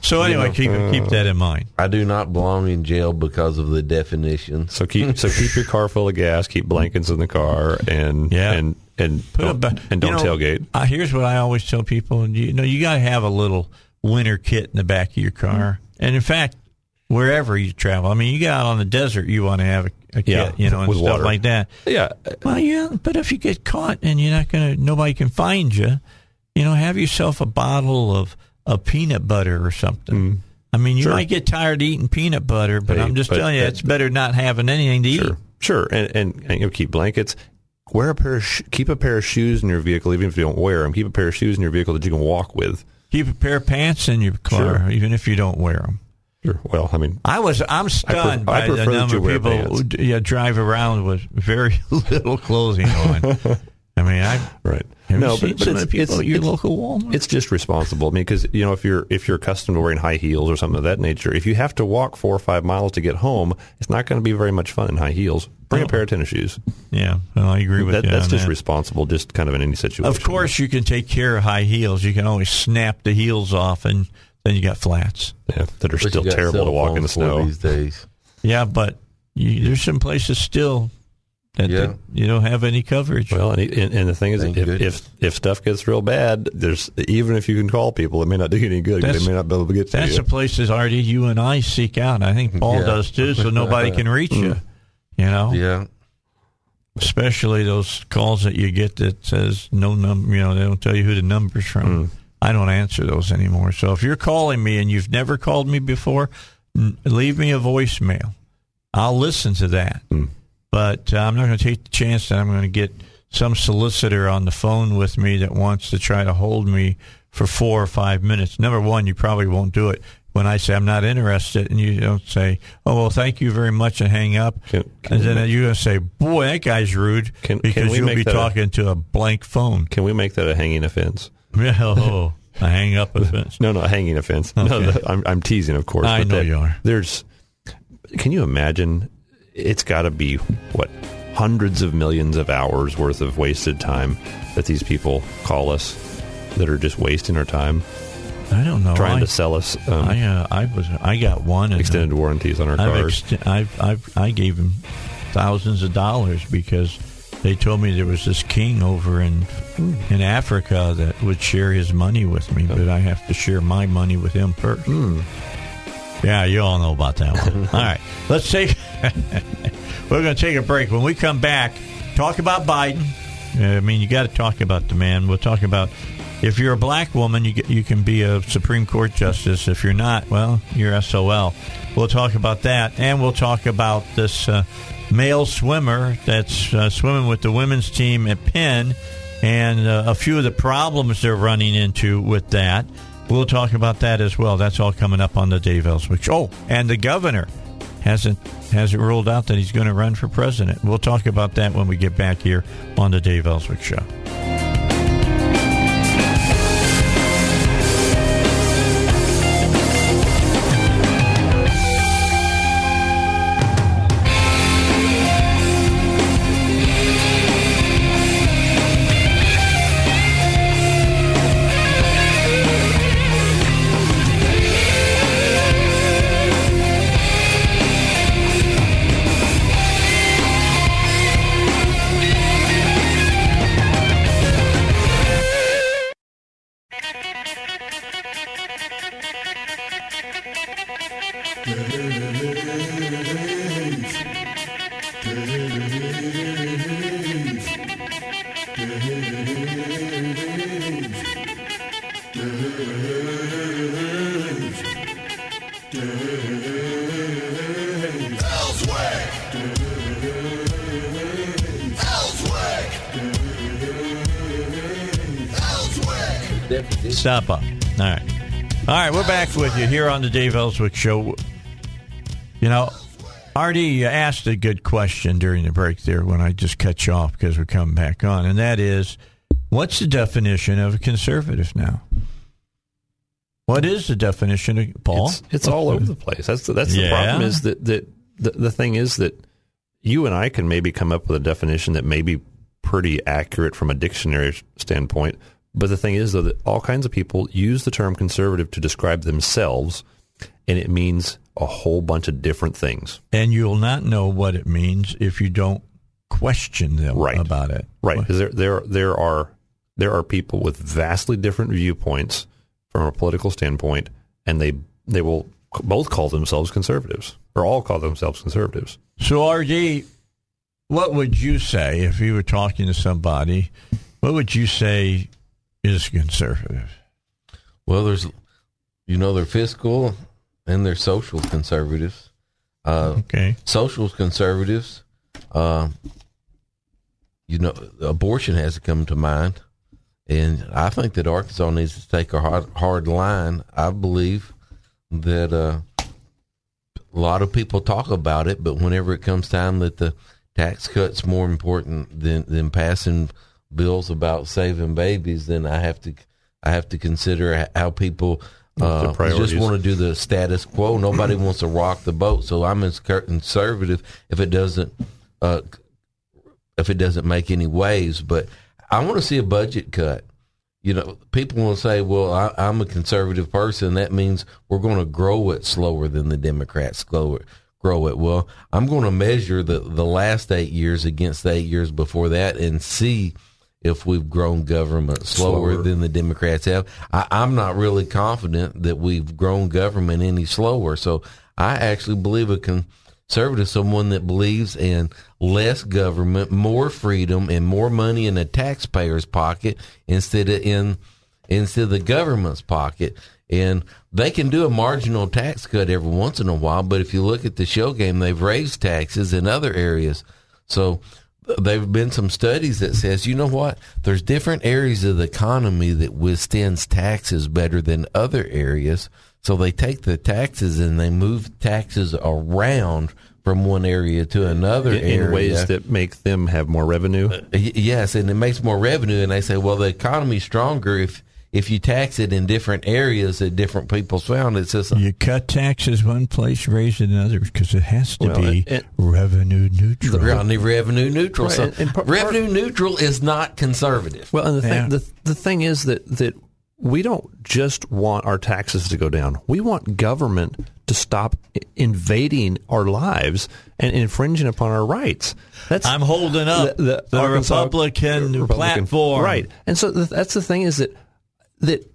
So anyway, you know, keep uh, keep that in mind. I do not belong in jail because of the definition. So keep so keep your car full of gas. Keep blankets in the car, and yeah. and and Put don't, and don't know, tailgate. Uh, here's what I always tell people: and you know, you got to have a little winter kit in the back of your car. Mm-hmm. And in fact, wherever you travel, I mean, you get out on the desert, you want to have a, a kit, yeah, you know, and stuff water. like that. Yeah. Well, yeah, but if you get caught and you're not gonna, nobody can find you, you know, have yourself a bottle of of peanut butter or something. I mean, you Mm. Sure. might get tired of eating peanut butter, but Hey, I'm just but- telling you, but- it's better not having anything to eat. Sure, sure, and, and, and you know, keep blankets. Wear a pair of sh- keep a pair of shoes in your vehicle, even if you don't wear them. Keep a pair of shoes in your vehicle that you can walk with. Keep a pair of pants in your car, Sure. even if you don't wear them. Sure. Well, I mean, I was I'm stunned I by the prefer that number of people who yeah, drive around with very little clothing on. I mean, I right? have no, you seen but, but some it's, people it's, at your it's- local Walmart. It's just responsible. I mean, because you know, if you're if you're accustomed to wearing high heels or something of that nature, if you have to walk four or five miles to get home, it's not going to be very much fun in high heels. Bring a oh. pair of tennis shoes. yeah, well, I agree with That, you. that's on just that. responsible, just kind of in any situation. Of course, you can take care of high heels. You can always snap the heels off, and then you got flats. yeah, that are But still terrible to walk in the snow. these days. Yeah, but you, there's some places still that Yeah. you don't have any coverage. Well, and, and, and the thing is, if, if if stuff gets real bad, there's even if you can call people, it may not do you any good. That's- They may not be able to get to That's you. the places already you and I seek out. I think Paul Yeah. does too, so nobody can reach you. You know, Yeah. especially those calls that you get that says no number. You know, they don't tell you who the number's from. Mm. I don't answer those anymore. So if you're calling me and you've never called me before, n- leave me a voicemail. I'll listen to that. Mm. But uh, I'm not going to take the chance that I'm going to get some solicitor on the phone with me that wants to try to hold me for four or five minutes. Number one, you probably won't do it. When I say I'm not interested, and you don't say, "Oh well, thank you very much," and hang up, Can- can and then make- you're going to say, "Boy, that guy's rude," Can- because you'll be that a- talking to a blank phone. Can we make that a hanging offense? oh, a hang up offense. No, no, a hanging offense. No, the, I'm, I'm teasing, of course. I but know that- you are. There's. Can you imagine? It's got to be what hundreds of millions of hours worth of wasted time that these people call us that are just wasting our time I don't know. trying I, to sell us um, I, uh, I was, I got one extended warranties on our I've, cars. I've, I've, I gave him thousands of dollars because they told me there was this king over in in Africa that would share his money with me, but I have to share my money with him first. Yeah, you all know about that one. all right, let's take. we're going to take a break. When we come back, talk about Biden. I mean, you got to talk about the man. We'll talk about if you're a black woman, you get, you can be a Supreme Court justice. If you're not, well, you're SOL. We'll talk about that, and we'll talk about this uh, male swimmer that's uh, swimming with the women's team at Penn, and uh, a few of the problems they're running into with that. We'll talk about that as well. That's all coming up on the Dave Elswick. Oh, and the governor hasn't hasn't ruled out that he's going to run for president. We'll talk about that when we get back here on the Dave Elswick Show. Stop up. All right. All right, we're back with you here on the Dave Elswick Show. You know, Artie you asked a good question during the break there when I just cut you off because we're coming back on, and that is what's the definition of a conservative now? What is the definition of Paul? It's, it's all over the place. That's the, that's the Yeah. problem. Is that that the, the thing is that you and I can maybe come up with a definition that may be pretty accurate from a dictionary standpoint. But the thing is, though, that all kinds of people use the term conservative to describe themselves, and it means a whole bunch of different things. and you'll not know what it means if you don't question them Right. about it. Right? Because there there there are there are people with vastly different viewpoints from a political standpoint, and they they will both call themselves conservatives, or all call themselves conservatives. So, RD, what would you say if you were talking to somebody? What would you say is conservative? Well, there's you know, they're fiscal and they're social conservatives. Uh, Okay. social conservatives, uh, you know, abortion has to come to mind. And I think that Arkansas needs to take a hard, hard line. I believe that uh, a lot of people talk about it, but whenever it comes time that the tax cut's more important than, than passing bills about saving babies, then I have to I have to consider how people uh, just want to do the status quo. Nobody wants to rock the boat, so I'm as conservative if it doesn't uh, if it doesn't make any waves. But I want to see a budget cut. You know, people will say, "Well, I, I'm a conservative person. That means we're going to grow it slower than the Democrats grow it." Grow it. Well, I'm going to measure the the last eight years against the eight years before that and see if we've grown government slower, Slower. than the Democrats have. I, I'm not really confident that we've grown government any slower. So I actually believe a conservative, someone that believes in less government, more freedom, and more money in the taxpayer's pocket instead of in instead of the government's pocket. And they can do a marginal tax cut every once in a while, but if you look at the show game, they've raised taxes in other areas. So there have been some studies that says, you know what? There's different areas of the economy that withstands taxes better than other areas. So they take the taxes and they move taxes around from one area to another in, area ways that make them have more revenue. Y- Yes, and it makes more revenue. And they say, well, the economy's stronger if if you tax it in different areas that different people found. It's just You cut taxes one place, raise it in others because it has to Well, be it- revenue neutral. only revenue neutral. Right, So and- and part- revenue neutral is not conservative. Well, and the thing Yeah. the, the thing is that that we don't just want our taxes to go down. We want government to stop invading our lives and infringing upon our rights. That's I'm holding up the, Arkansas- Republican, Republican- platform. right? And so th- that's the thing is that that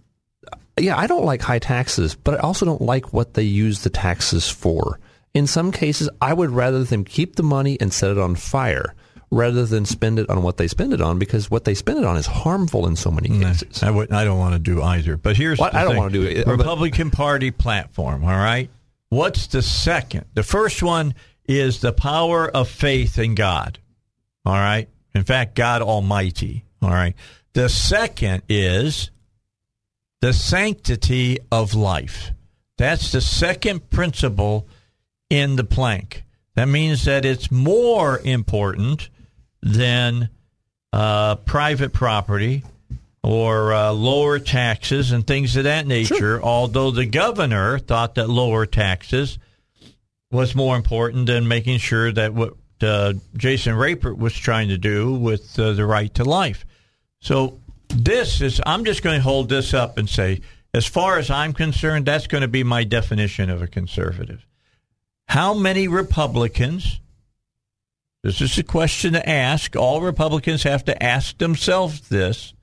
yeah, I don't like high taxes, but I also don't like what they use the taxes for. In some cases, I would rather them keep the money and set it on fire rather than spend it on what they spend it on because what they spend it on is harmful in so many mm-hmm. cases. I would. I don't want to do either. But here's Well, the I don't thing. wanna do it, but- Republican Party platform. All right. What's the second? The first one is the power of faith in God. All right. In fact, God Almighty. All right. The second is the sanctity of life. That's the second principle in the plank. That means that it's more important than uh, private property or uh, lower taxes and things of that nature. Although the governor thought that lower taxes was more important than making sure that what uh, Jason Rapert was trying to do with uh, the right to life. So this is, I'm just going to hold this up and say, as far as I'm concerned, that's going to be my definition of a conservative. How many Republicans? This is a question to ask. All Republicans have to ask themselves this.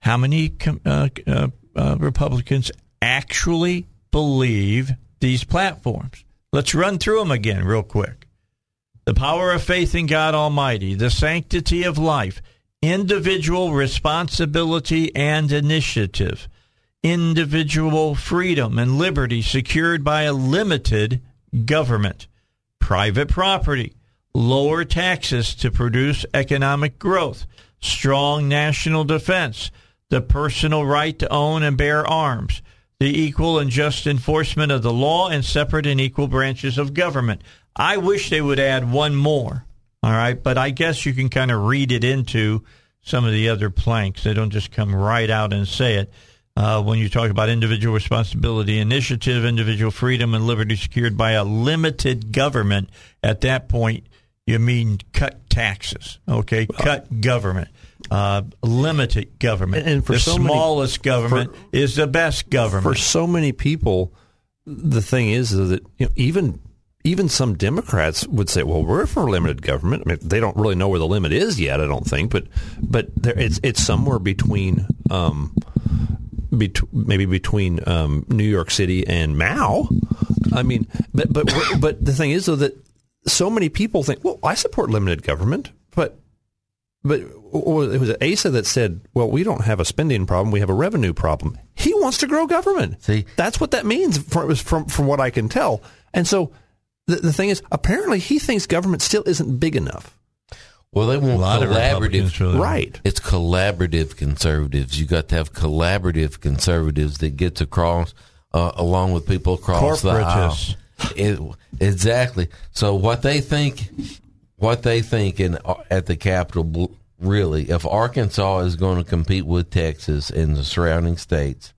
How many uh, uh, uh, Republicans actually believe these platforms? Let's run through them again, real quick. The power of faith in God Almighty, the sanctity of life, individual responsibility and initiative, individual freedom and liberty secured by a limited government, private property, lower taxes to produce economic growth, strong national defense, the personal right to own and bear arms, the equal and just enforcement of the law, and separate and equal branches of government. I wish they would add one more. All right, but I guess you can kind of read it into some of the other planks. They don't just come right out and say it. Uh, when you talk about individual responsibility, initiative, individual freedom, and liberty secured by a limited government, at that point, you mean cut taxes, okay? cut government, uh, limited government. And- for the so many- smallest government is the best government. For so many people, the thing is that you know, even even some Democrats would say, "Well, we're for limited government." I mean, they don't really know where the limit is yet. I don't think, but but there, it's it's somewhere between. Um, bet- maybe between um, New York City and Mao. I mean, but but but the thing is though that so many people think, well, I support limited government, but but it was Asa that said, "Well, we don't have a spending problem; we have a revenue problem." He wants to grow government. See? that's what that means from from from what I can tell. And so, the, the thing is, apparently, he thinks government still isn't big enough. Well, they want lot collaborative. feel that. Right. It's collaborative conservatives. You got to have collaborative conservatives that gets across uh, along with people across the aisle. It, exactly. So what they think, what they think in at the Capitol, really, if Arkansas is going to compete with Texas and the surrounding states,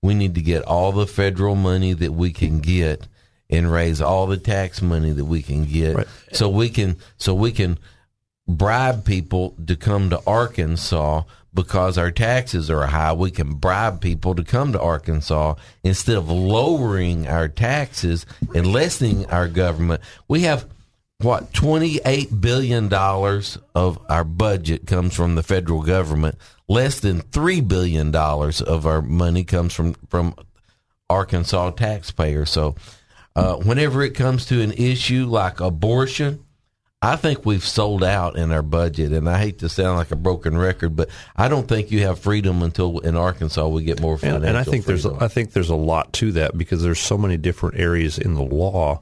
we need to get all the federal money that we can get and raise all the tax money that we can get, Right. so we can so we can bribe people to come to Arkansas because our taxes are high. We can bribe people to come to Arkansas instead of lowering our taxes and lessening our government. We have what $28 billion of our budget comes from the federal government. Less than $3 billion of our money comes from, from Arkansas taxpayers. So, uh, whenever it comes to an issue like abortion, I think we've sold out in our budget, and I hate to sound like a broken record, but I don't think you have freedom until in Arkansas we get more financial. And, and I think there's. I think there's a lot to that because there's so many different areas in the law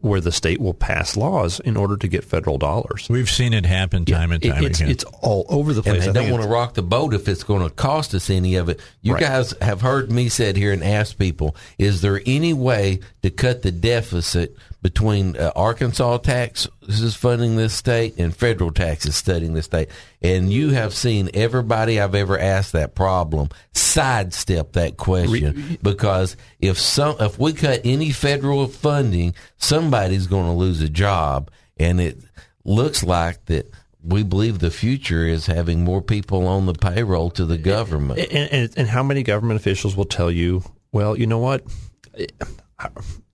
where the state will pass laws in order to get federal dollars. We've seen it happen time and It- time it's, again. it's all over the and place. they I don't want to rock the boat if it's going to cost us any of it. You Right. guys have heard me sit here and ask people: Is there any way to cut the deficit between uh, Arkansas taxes funding this state and federal taxes studying this state? And you have seen everybody I've ever asked that problem sidestep that question because if some if we cut any federal funding, somebody's going to lose a job, and it looks like that we believe the future is having more people on the payroll to the government. and, and, and how many government officials will tell you, well, you know what,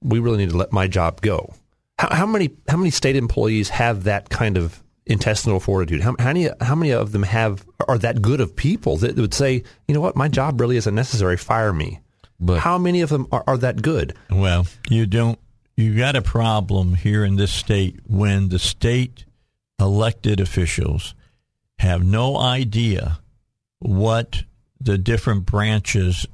we really need to let my job go. How, how many how many state employees have that kind of intestinal fortitude? How, how many how many of them have are that good of people that would say, you know what, my job really isn't necessary, fire me. But- how many of them are, are that good? Well, you don't. You got a problem here in this state when the state elected officials have no idea what the different branches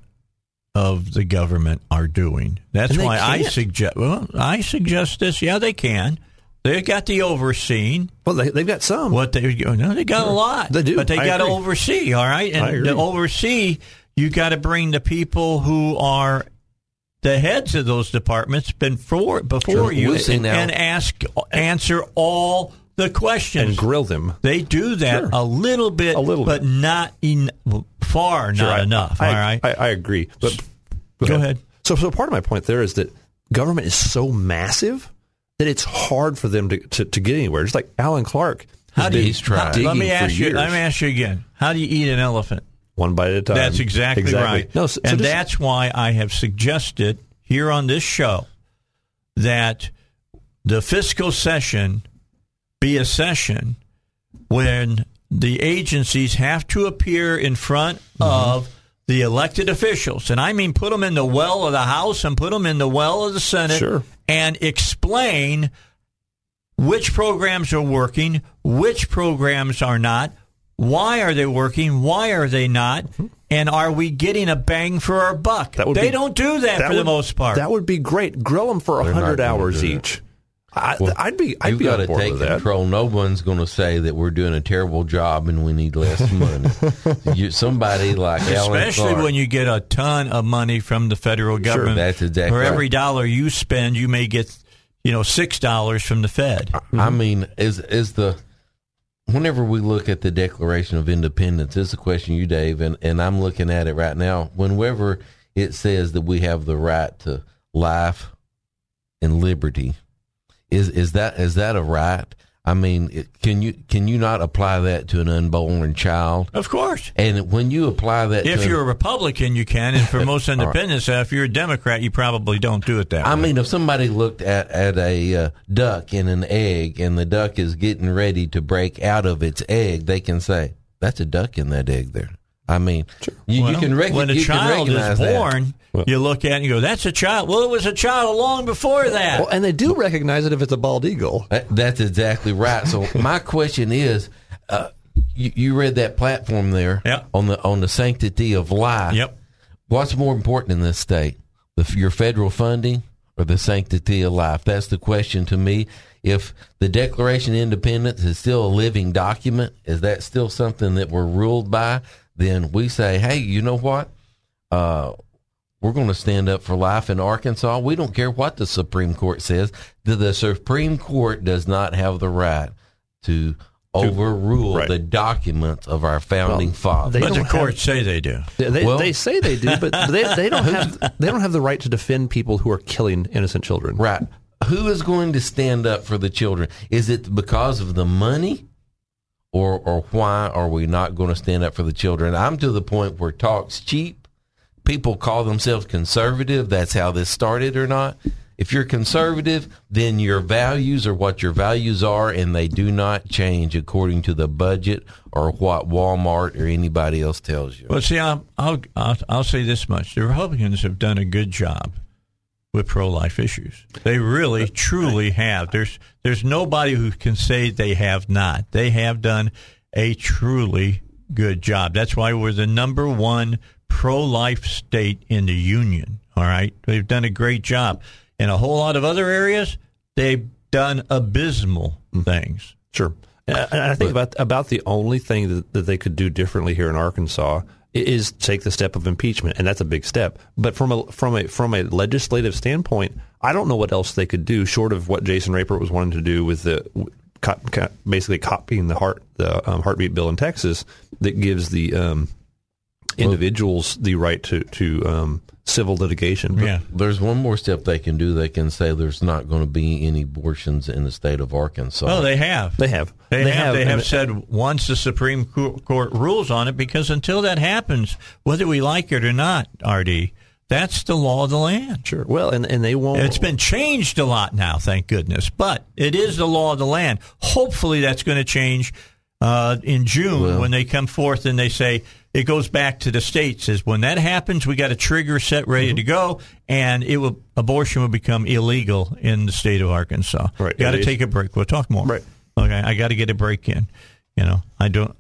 of the government are doing. That's why I can't. suggest. Well, I suggest this. Yeah, they can. They got the overseeing. Well, they, they've got some. What they no, they got a lot. They do. but they got to oversee. All right, and to oversee, you got to bring the people who are the heads of those departments before before Sure. you seen and ask answer all the questions and grill them. They do that Sure. a little bit, A little but bit. not en- far, Sure, not I- enough. I, all right, I, I agree. But Go ahead. So, so part of my point there is that government is so massive that it's hard for them to, to, to get anywhere. Just like Alan Clark. how do you? Digging let me ask you. Let me ask you again. How do you eat an elephant? One bite at a time. That's exactly, right. No, so, so and just- that's why I have suggested here on this show that the fiscal session be a session when the agencies have to appear in front Mm-hmm. of the elected officials. And I mean, put them in the well of the House and put them in the well of the Senate Sure. and explain which programs are working, which programs are not, why are they working, why are they not, and are we getting a bang for our buck? Mm-hmm. That would they be- don't do that, for the most part. That would be great. Grill them for a hundred hours do that. each. I, Well, I'd be. I'd You've got to take with that. control. No one's going to say that we're doing a terrible job and we need less money. you, somebody like Alan Especially Clark, when you get a ton of money from the federal government. that's exactly For every dollar you spend, you may get, you know, six dollars from the Fed. I mean, is is the whenever we look at the Declaration of Independence, it's a question you, Dave, and, and I'm looking at it right now. Whenever it says that we have the right to life and liberty, is is that is that a right? I mean, it, can you can you not apply that to an unborn child? Of course. And when you apply that, If you're a Republican, you can, and for most independents, uh, if you're a Democrat, you probably don't do it that way. I way. mean, if somebody looked at, at a uh, duck in an egg and the duck is getting ready to break out of its egg, they can say, that's a duck in that egg there. I mean, you, you Well, can, rec- when a child recognize is that. born, you look at it and you go, "That's a child." Well, it was a child long before that. Well, and they do recognize it if it's a bald eagle. That's exactly right. So my question is, uh, you, you read that platform there Yep. on the on the sanctity of life. Yep. What's more important in this state, the, your federal funding or the sanctity of life? That's the question to me. If the Declaration of Independence is still a living document, is that still something that we're ruled by? Then we say, hey, you know what? Uh, we're going to stand up for life in Arkansas. We don't care what the Supreme Court says. The, the Supreme Court does not have the right to overrule right. the documents of our founding Well, fathers. they But the don't have- courts say they do. They, they, Well- they say they do, but they, they don't have they don't have the right to defend people who are killing innocent children. Right. Who is going to stand up for the children? Is it because of the money? Or, or why are we not going to stand up for the children? I'm to the point where talk's cheap. People call themselves conservative. That's how this started or not. If you're conservative, then your values are what your values are, and they do not change according to the budget or what Walmart or anybody else tells you. Well, see, I'll, I'll I'll I'll say this much: the Republicans have done a good job with pro-life issues. They really, truly have. There's there's nobody who can say they have not. They have done a truly good job. That's why we're the number one pro-life state in the union. All right, they've done a great job. In a whole lot of other areas, they've done abysmal mm-hmm. things. Sure. And I- think about about the only thing that, that they could do differently here in Arkansas is take the step of impeachment, and that's a big step. But from a from a from a legislative standpoint, I don't know what else they could do short of what Jason Rapert was wanting to do with the basically copying the heart the um, heartbeat bill in Texas that gives the um, individuals the right to to um, civil litigation. But Yeah. There's one more step they can do. They can say there's not going to be any abortions in the state of Arkansas. Oh, they have. they have They, have, They have and- said once the Supreme Court rules on it, because until that happens, whether we like it or not, RD, that's the law of the land. Sure. Well, and and they won't. It's been changed a lot now, thank goodness, but it is the law of the land. Hopefully, that's going to change uh, in June when they come forth and they say it goes back to the states. Is when that happens, we got a trigger set ready Mm-hmm. to go, and it will abortion will become illegal in the state of Arkansas. Right. Got to take a break. We'll talk more. Right. Okay. I got to get a break in. You know, I don't.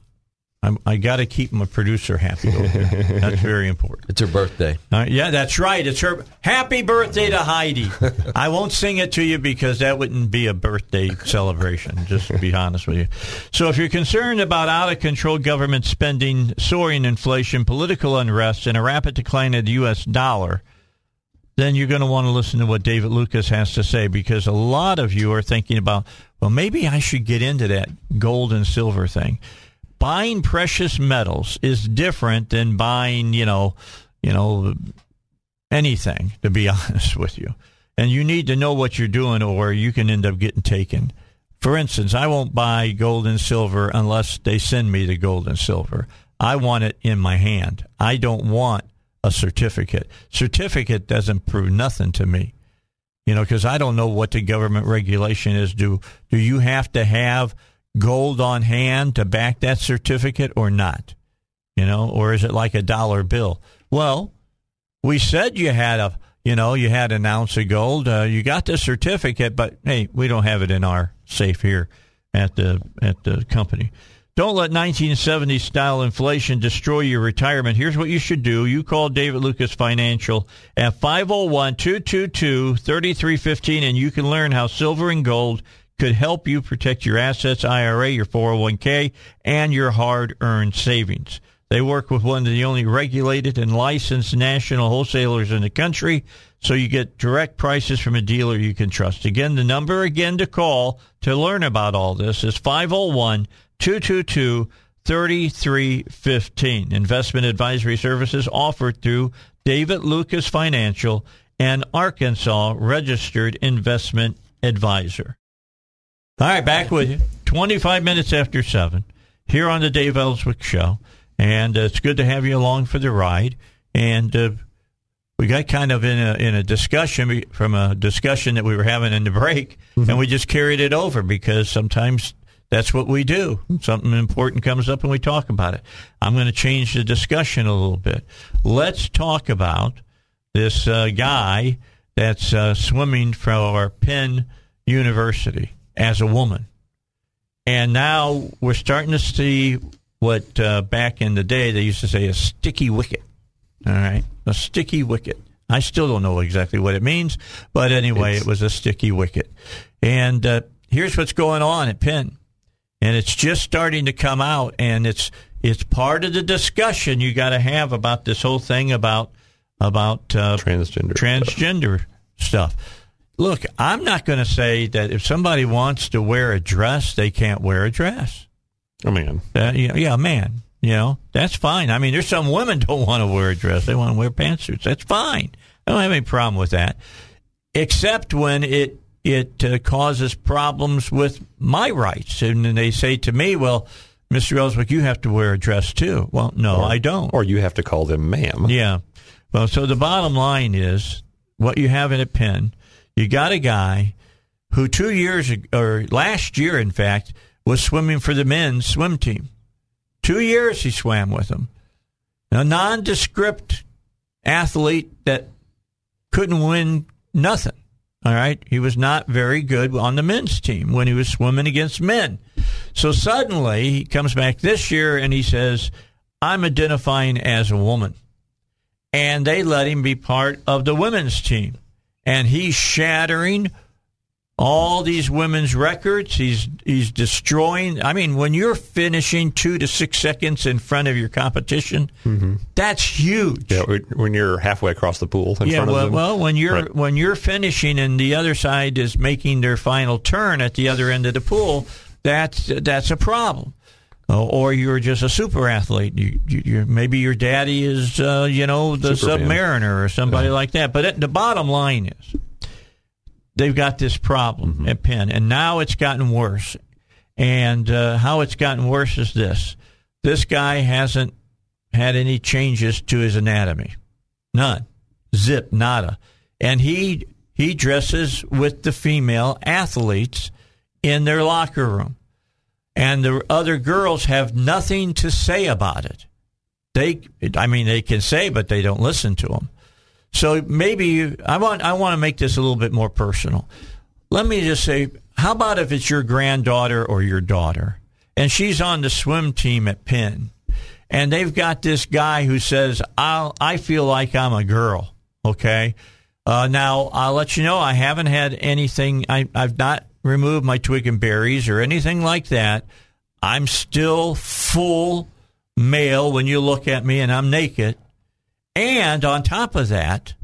I'm, I got to keep my producer happy over here. That's very important. it's her birthday. Right, yeah, that's right. It's her happy birthday to Heidi. I won't sing it to you because that wouldn't be a birthday celebration, just to be honest with you. So if you're concerned about out of control government spending, soaring inflation, political unrest, and a rapid decline of the U.S. dollar, then you're going to want to listen to what David Lucas has to say because a lot of you are thinking about, well, maybe I should get into that gold and silver thing. Buying precious metals is different than buying, you know, you know, anything, to be honest with you. And you need to know what you're doing or you can end up getting taken. For instance, I won't buy gold and silver unless they send me the gold and silver. I want it in my hand. I don't want a certificate. Certificate doesn't prove nothing to me. You know, because I don't know what the government regulation is. Do do you have to have gold on hand to back that certificate or not? You know, or is it like a dollar bill? Well, we said you had a you know you had an ounce of gold uh, you got the certificate but hey we don't have it in our safe here at the at the company don't let 1970s style inflation destroy your retirement here's what you should do you call david lucas financial at 501-222-3315 and you can learn how silver and gold could help you protect your assets ira your 401k and your hard-earned savings they work with one of the only regulated and licensed national wholesalers in the country, so you get direct prices from a dealer you can trust. Again, the number again to call to learn about all this is 501 222 3315. Investment advisory services offered through David Lucas Financial and Arkansas Registered Investment Advisor. All right, back with you. 25 minutes after 7 here on the Dave Elswick Show. And uh, it's good to have you along for the ride. And uh, we got kind of in a, in a discussion from a discussion that we were having in the break, and we just carried it over because sometimes that's what we do. Something important comes up and we talk about it. I'm going to change the discussion a little bit. Let's talk about this uh, guy that's uh, swimming for our Penn University as a woman. And now we're starting to see what uh, back in the day they used to say a sticky wicket. All right, a sticky wicket. I still don't know exactly what it means, but anyway, It's- it was a sticky wicket. And uh, here's what's going on at Penn, and it's just starting to come out, and it's it's part of the discussion you got to have about this whole thing about about uh, Transgender. transgender stuff. Look, I'm not going to say that if somebody wants to wear a dress, they can't wear a dress. I mean, Uh, yeah, yeah, man, you know that's fine. I mean, there's some women don't want to wear a dress; they want to wear pantsuits. That's fine. I don't have any problem with that, except when it it uh, causes problems with my rights, and then they say to me, "Well, Mr. Elswick, you have to wear a dress too." Well, no, I don't. or you have to call them ma'am. Yeah. Well, so the bottom line is what you have in a Penn. You got a guy who two years ag- or last year, in fact, was swimming for the men's swim team. Two years he swam with them. A nondescript athlete that couldn't win nothing. All right. He was not very good on the men's team when he was swimming against men. So suddenly he comes back this year and he says, I'm identifying as a woman. And they let him be part of the women's team. And he's shattering all these women's records. He's he's destroying. I mean, when you're finishing two to six seconds in front of your competition, mm-hmm. that's huge. Yeah, when you're halfway across the pool in Yeah, front of well, them. well, when you're Right. when you're finishing and the other side is making their final turn at the other end of the pool, that's that's a problem. Uh, or you're just a super athlete. You, you, maybe your daddy is, uh, you know, the Superman. Submariner or somebody like that. But it, the bottom line is, they've got this problem Mm-hmm. at Penn, and now it's gotten worse. And uh, how it's gotten worse is this: this guy hasn't had any changes to his anatomy, none, zip, nada, and he he dresses with the female athletes in their locker room, and the other girls have nothing to say about it. They, I mean, they can say, but they don't listen to them. So maybe I want I want to make this a little bit more personal. Let me just say, how about if it's your granddaughter or your daughter, and she's on the swim team at Penn, and they've got this guy who says, "I I feel like I'm a girl." Okay, uh, now I'll let you know I haven't had anything. I, I've not removed my twig and berries or anything like that. I'm still full male when you look at me, and I'm naked. And on top of that,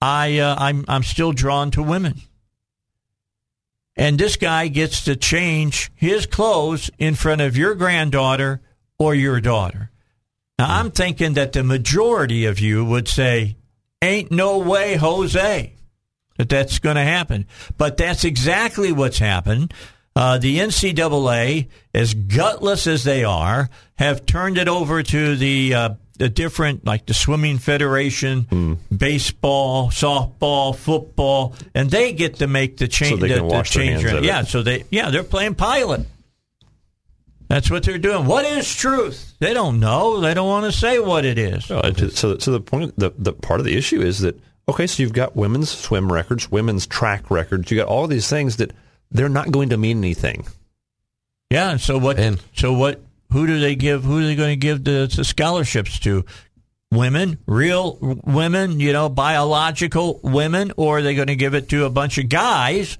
I uh, I'm I'm still drawn to women. And this guy gets to change his clothes in front of your granddaughter or your daughter. Now I'm thinking that the majority of you would say, "Ain't no way, Jose." That that's going to happen. But that's exactly what's happened. Uh, the NCAA, as gutless as they are, have turned it over to the uh, the different, like the swimming federation, baseball, softball, football, and they get to make the change. they the, can the change. hands yeah, so they yeah they're playing Pilate. That's what they're doing. What is truth? They don't know. They don't want to say what it is. So, so the point, the, the part of the issue is that okay, so you've got women's swim records, women's track records, you got all these things that they're not going to mean anything. Yeah. and So what? And- so what? Who do they give? Who are they going to give the, the scholarships to? Women, real women, you know, biological women, or are they going to give it to a bunch of guys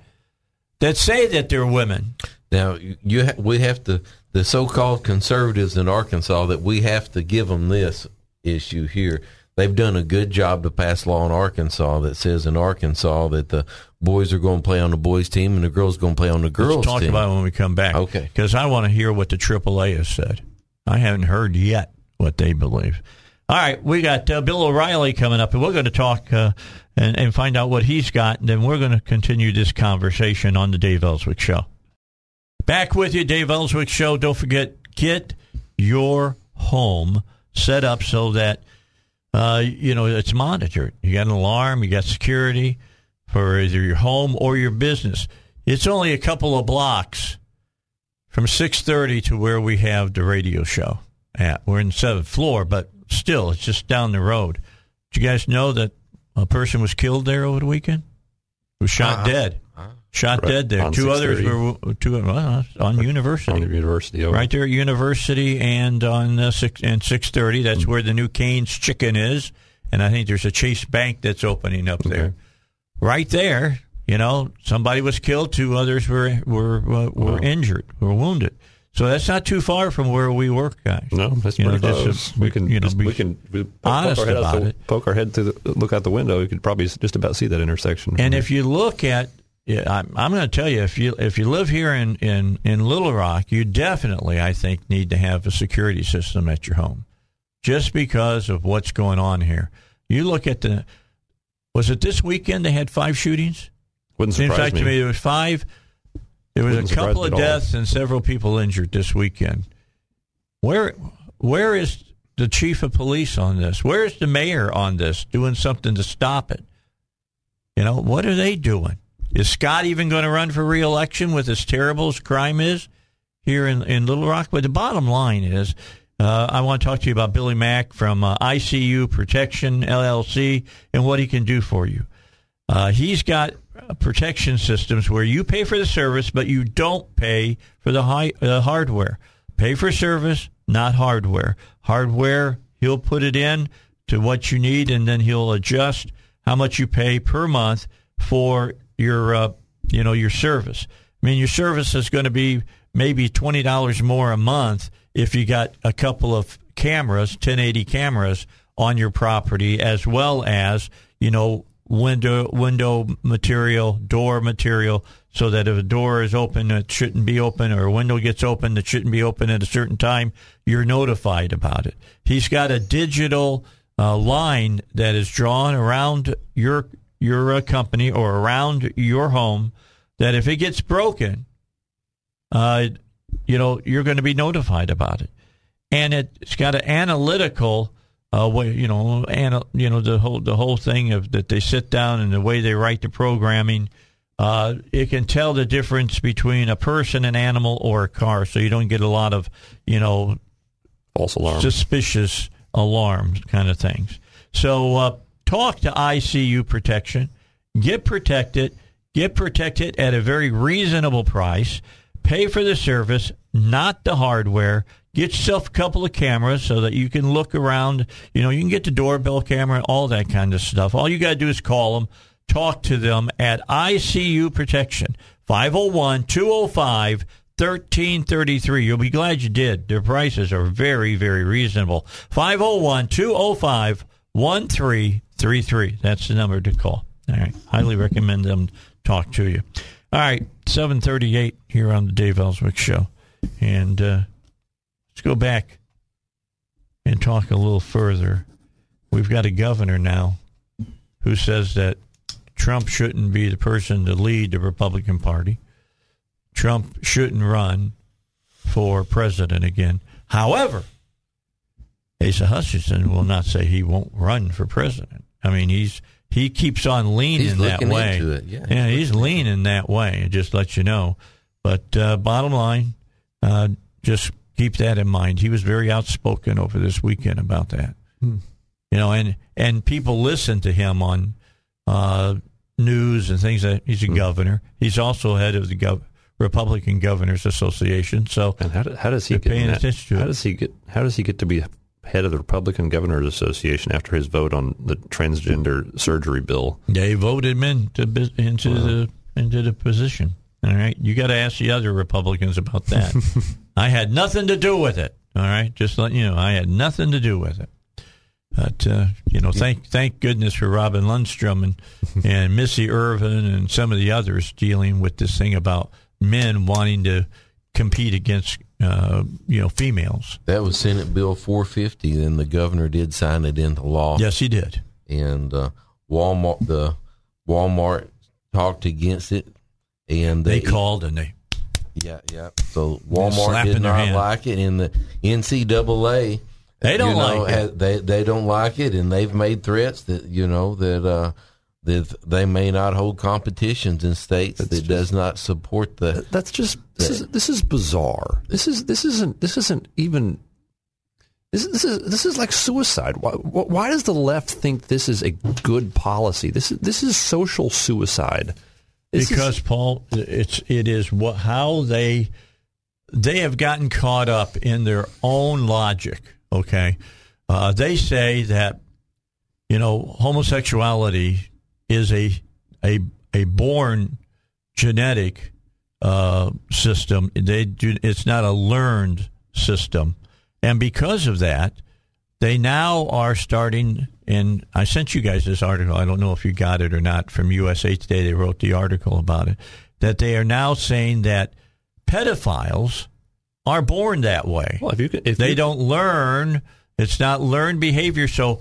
that say that they're women? Now you ha- we have to the so-called conservatives in Arkansas that we have to give them this issue here. They've done a good job to pass law in Arkansas that says in Arkansas that the boys are going to play on the boys team and the girls are going to play on the girls Let's talk team. about it when we come back. Okay. Because I want to hear what the AAA has said. I haven't heard yet what they believe. All right, we got uh, Bill O'Reilly coming up, and we're going to talk uh, and, and find out what he's got, and then we're going to continue this conversation on the Dave Elswick Show. Back with you, Dave Elswick Show. Don't forget, get your home set up so that uh, you know it's monitored. You got an alarm, you got security for either your home or your business. It's only a couple of blocks from 6:30 to where we have the radio show at. We're in the seventh floor, but still, it's just down the road. Did you guys know that a person was killed there over the weekend? Was shot Uh-uh. dead. Shot Right, dead there. Two others were two well, on University. on the university. Oh, right there at University and on uh, six and six thirty. That's Hmm. where the new Canes Chicken is, and I think there's a Chase Bank that's opening up there. Right there, you know, somebody was killed. Two others were were uh, were Wow. injured, were wounded. So that's not too far from where we work, guys. No, that's You pretty just close. to- we can, you know, we can we poke, honest our head out about the, it. poke our head through the look out the window. We could probably just about see that intersection. And if you look at, yeah, I'm, I'm going to tell you, if you if you live here in, in, in Little Rock, you definitely, I think, need to have a security system at your home, just because of what's going on here. You look at the, was it this weekend they had five shootings? wouldn't Seems surprise like me. to me there was five. There was Wouldn't a couple of me at all. deaths and several people injured this weekend. Where where is the chief of police on this? Where is the mayor on this doing something to stop it? You know, what are they doing? Is Scott even going to run for reelection with as terrible as crime is here in, in Little Rock? But the bottom line is, uh, I want to talk to you about Billy Mack from uh, ICU Protection LLC and what he can do for you. Uh, he's got protection systems where you pay for the service, but you don't pay for the high, hardware. Pay for service, not hardware. Hardware, he'll put it in to what you need, and then he'll adjust how much you pay per month for your, uh, you know, your service. I mean, your service is going to be maybe twenty dollars more a month if you got a couple of cameras, 1080 cameras on your property, as well as you know window window material, door material, so that if a door is open it shouldn't be open, or a window gets open that shouldn't be open at a certain time, you're notified about it. He's got a digital uh, line that is drawn around your your uh, company or around your home that if it gets broken, uh, you know you're going to be notified about it, and it's got an analytical uh, way. You know, ana, you know the whole the whole thing of that they sit down and the way they write the programming. Uh, it can tell the difference between a person, an animal, or a car, so you don't get a lot of you know false alarms, suspicious alarms kind of things. So uh, talk to ICU Protection. Get protected. Get protected at a very reasonable price. Pay for the service, not the hardware. Get yourself a couple of cameras so that you can look around. You know, you can get the doorbell camera, all that kind of stuff. All you got to do is call them, talk to them at ICU Protection, 501 205 1333. You'll be glad you did. Their prices are very, very reasonable. 501 205 1333. That's the number to call. All right. Highly recommend them talk to you. All right. 738 here on the Dave Elswick Show. And uh, let's go back and talk a little further. We've got a governor now who says that Trump shouldn't be the person to lead the Republican Party. Trump shouldn't run for president again. However, Asa Hutchinson will not say he won't run for president. I mean, he's he keeps on leaning He's that way. into it, yeah. yeah, he's leaning that way. Just let you know. But uh, bottom line, uh, just keep that in mind. He was very outspoken over this weekend about that. You know, and and people listen to him on uh, news and things. That he's a governor. He's also head of the gov- Republican Governors Association. So and how, do, how does he get? paying that- attention to how it. does he get? How does he get to be head of the Republican Governors Association after his vote on the transgender surgery bill? they voted him into into the into the position. All right, you got to ask the other Republicans about that. I had nothing to do with it. All right, just let you know, I had nothing to do with it. But uh, you know, thank thank goodness for Robin Lundstrum and and Missy Irvin and some of the others dealing with this thing about men wanting to compete against uh, you know females. That was Senate Bill 450. Then the governor did sign it into law. Yes, he did. and uh, Walmart the Walmart talked against it, and They they, called and they yeah yeah. So Walmart did not like it, and the NCAA They don't you know, like it. They they don't like it, and they've made threats that you know that uh, that they may not hold competitions in states that does not support the. That's just this is this is bizarre. This is this isn't this isn't even. This, this is this is like suicide. Why, why does the left think this is a good policy? This is this is social suicide. This is- because Paul, it's it is what how they they have gotten caught up in their own logic. Okay, uh, they say that you know homosexuality is a a a born genetic uh, system. They do, it's not a learned system, and because of that, they now are starting. And I sent you guys this article. I don't know if you got it or not from USA Today. They wrote the article about it. That they are now saying that pedophiles are born that way. Well, if you could, if they you, don't learn. It's not learned behavior. So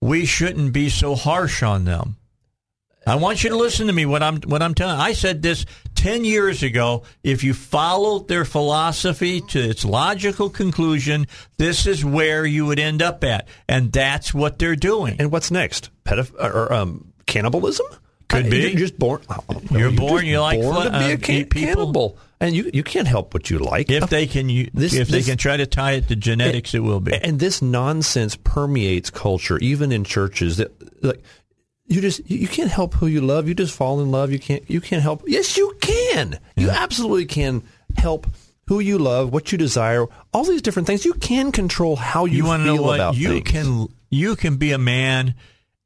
we shouldn't be so harsh on them. I want you to listen to me. What I'm what I'm telling. I said this ten years ago. If you followed their philosophy to its logical conclusion, this is where you would end up at, and that's what they're doing. And what's next? Pedoph- or um, cannibalism? Could Uh, be. You're just born. You're born, you like born to be uh, a can- cannibal, and you you can't help what you like. if they can, you, This- if they can try to tie it to genetics, it will be. and this nonsense permeates culture, even in churches. That like you just you can't help who you love. You just fall in love. You can't you can't help. Yes, you can. You absolutely can help who you love, what you desire, all these different things. You can control how you, you feel know what about you things. can you can be a man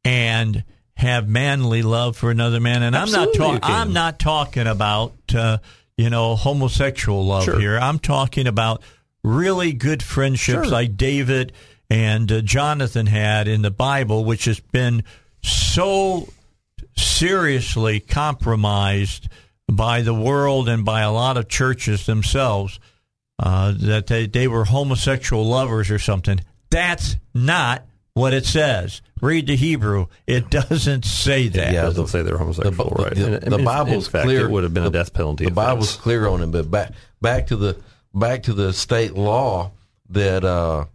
and have manly love for another man and i'm not talking i'm not talking about uh, you know homosexual love Sure. here i'm talking about really good friendships Sure. like david and uh, jonathan had in the bible which has been so seriously compromised by the world and by a lot of churches themselves uh, that they, they were homosexual lovers or something. That's not what it says. Read the Hebrew. It doesn't say that. It Yeah, doesn't the- say they're homosexual, the, right? The, And- the Bible's in fact, clear. It would have been the, a death penalty. The Bible's clear on it, but back back to the back to the state law that uh,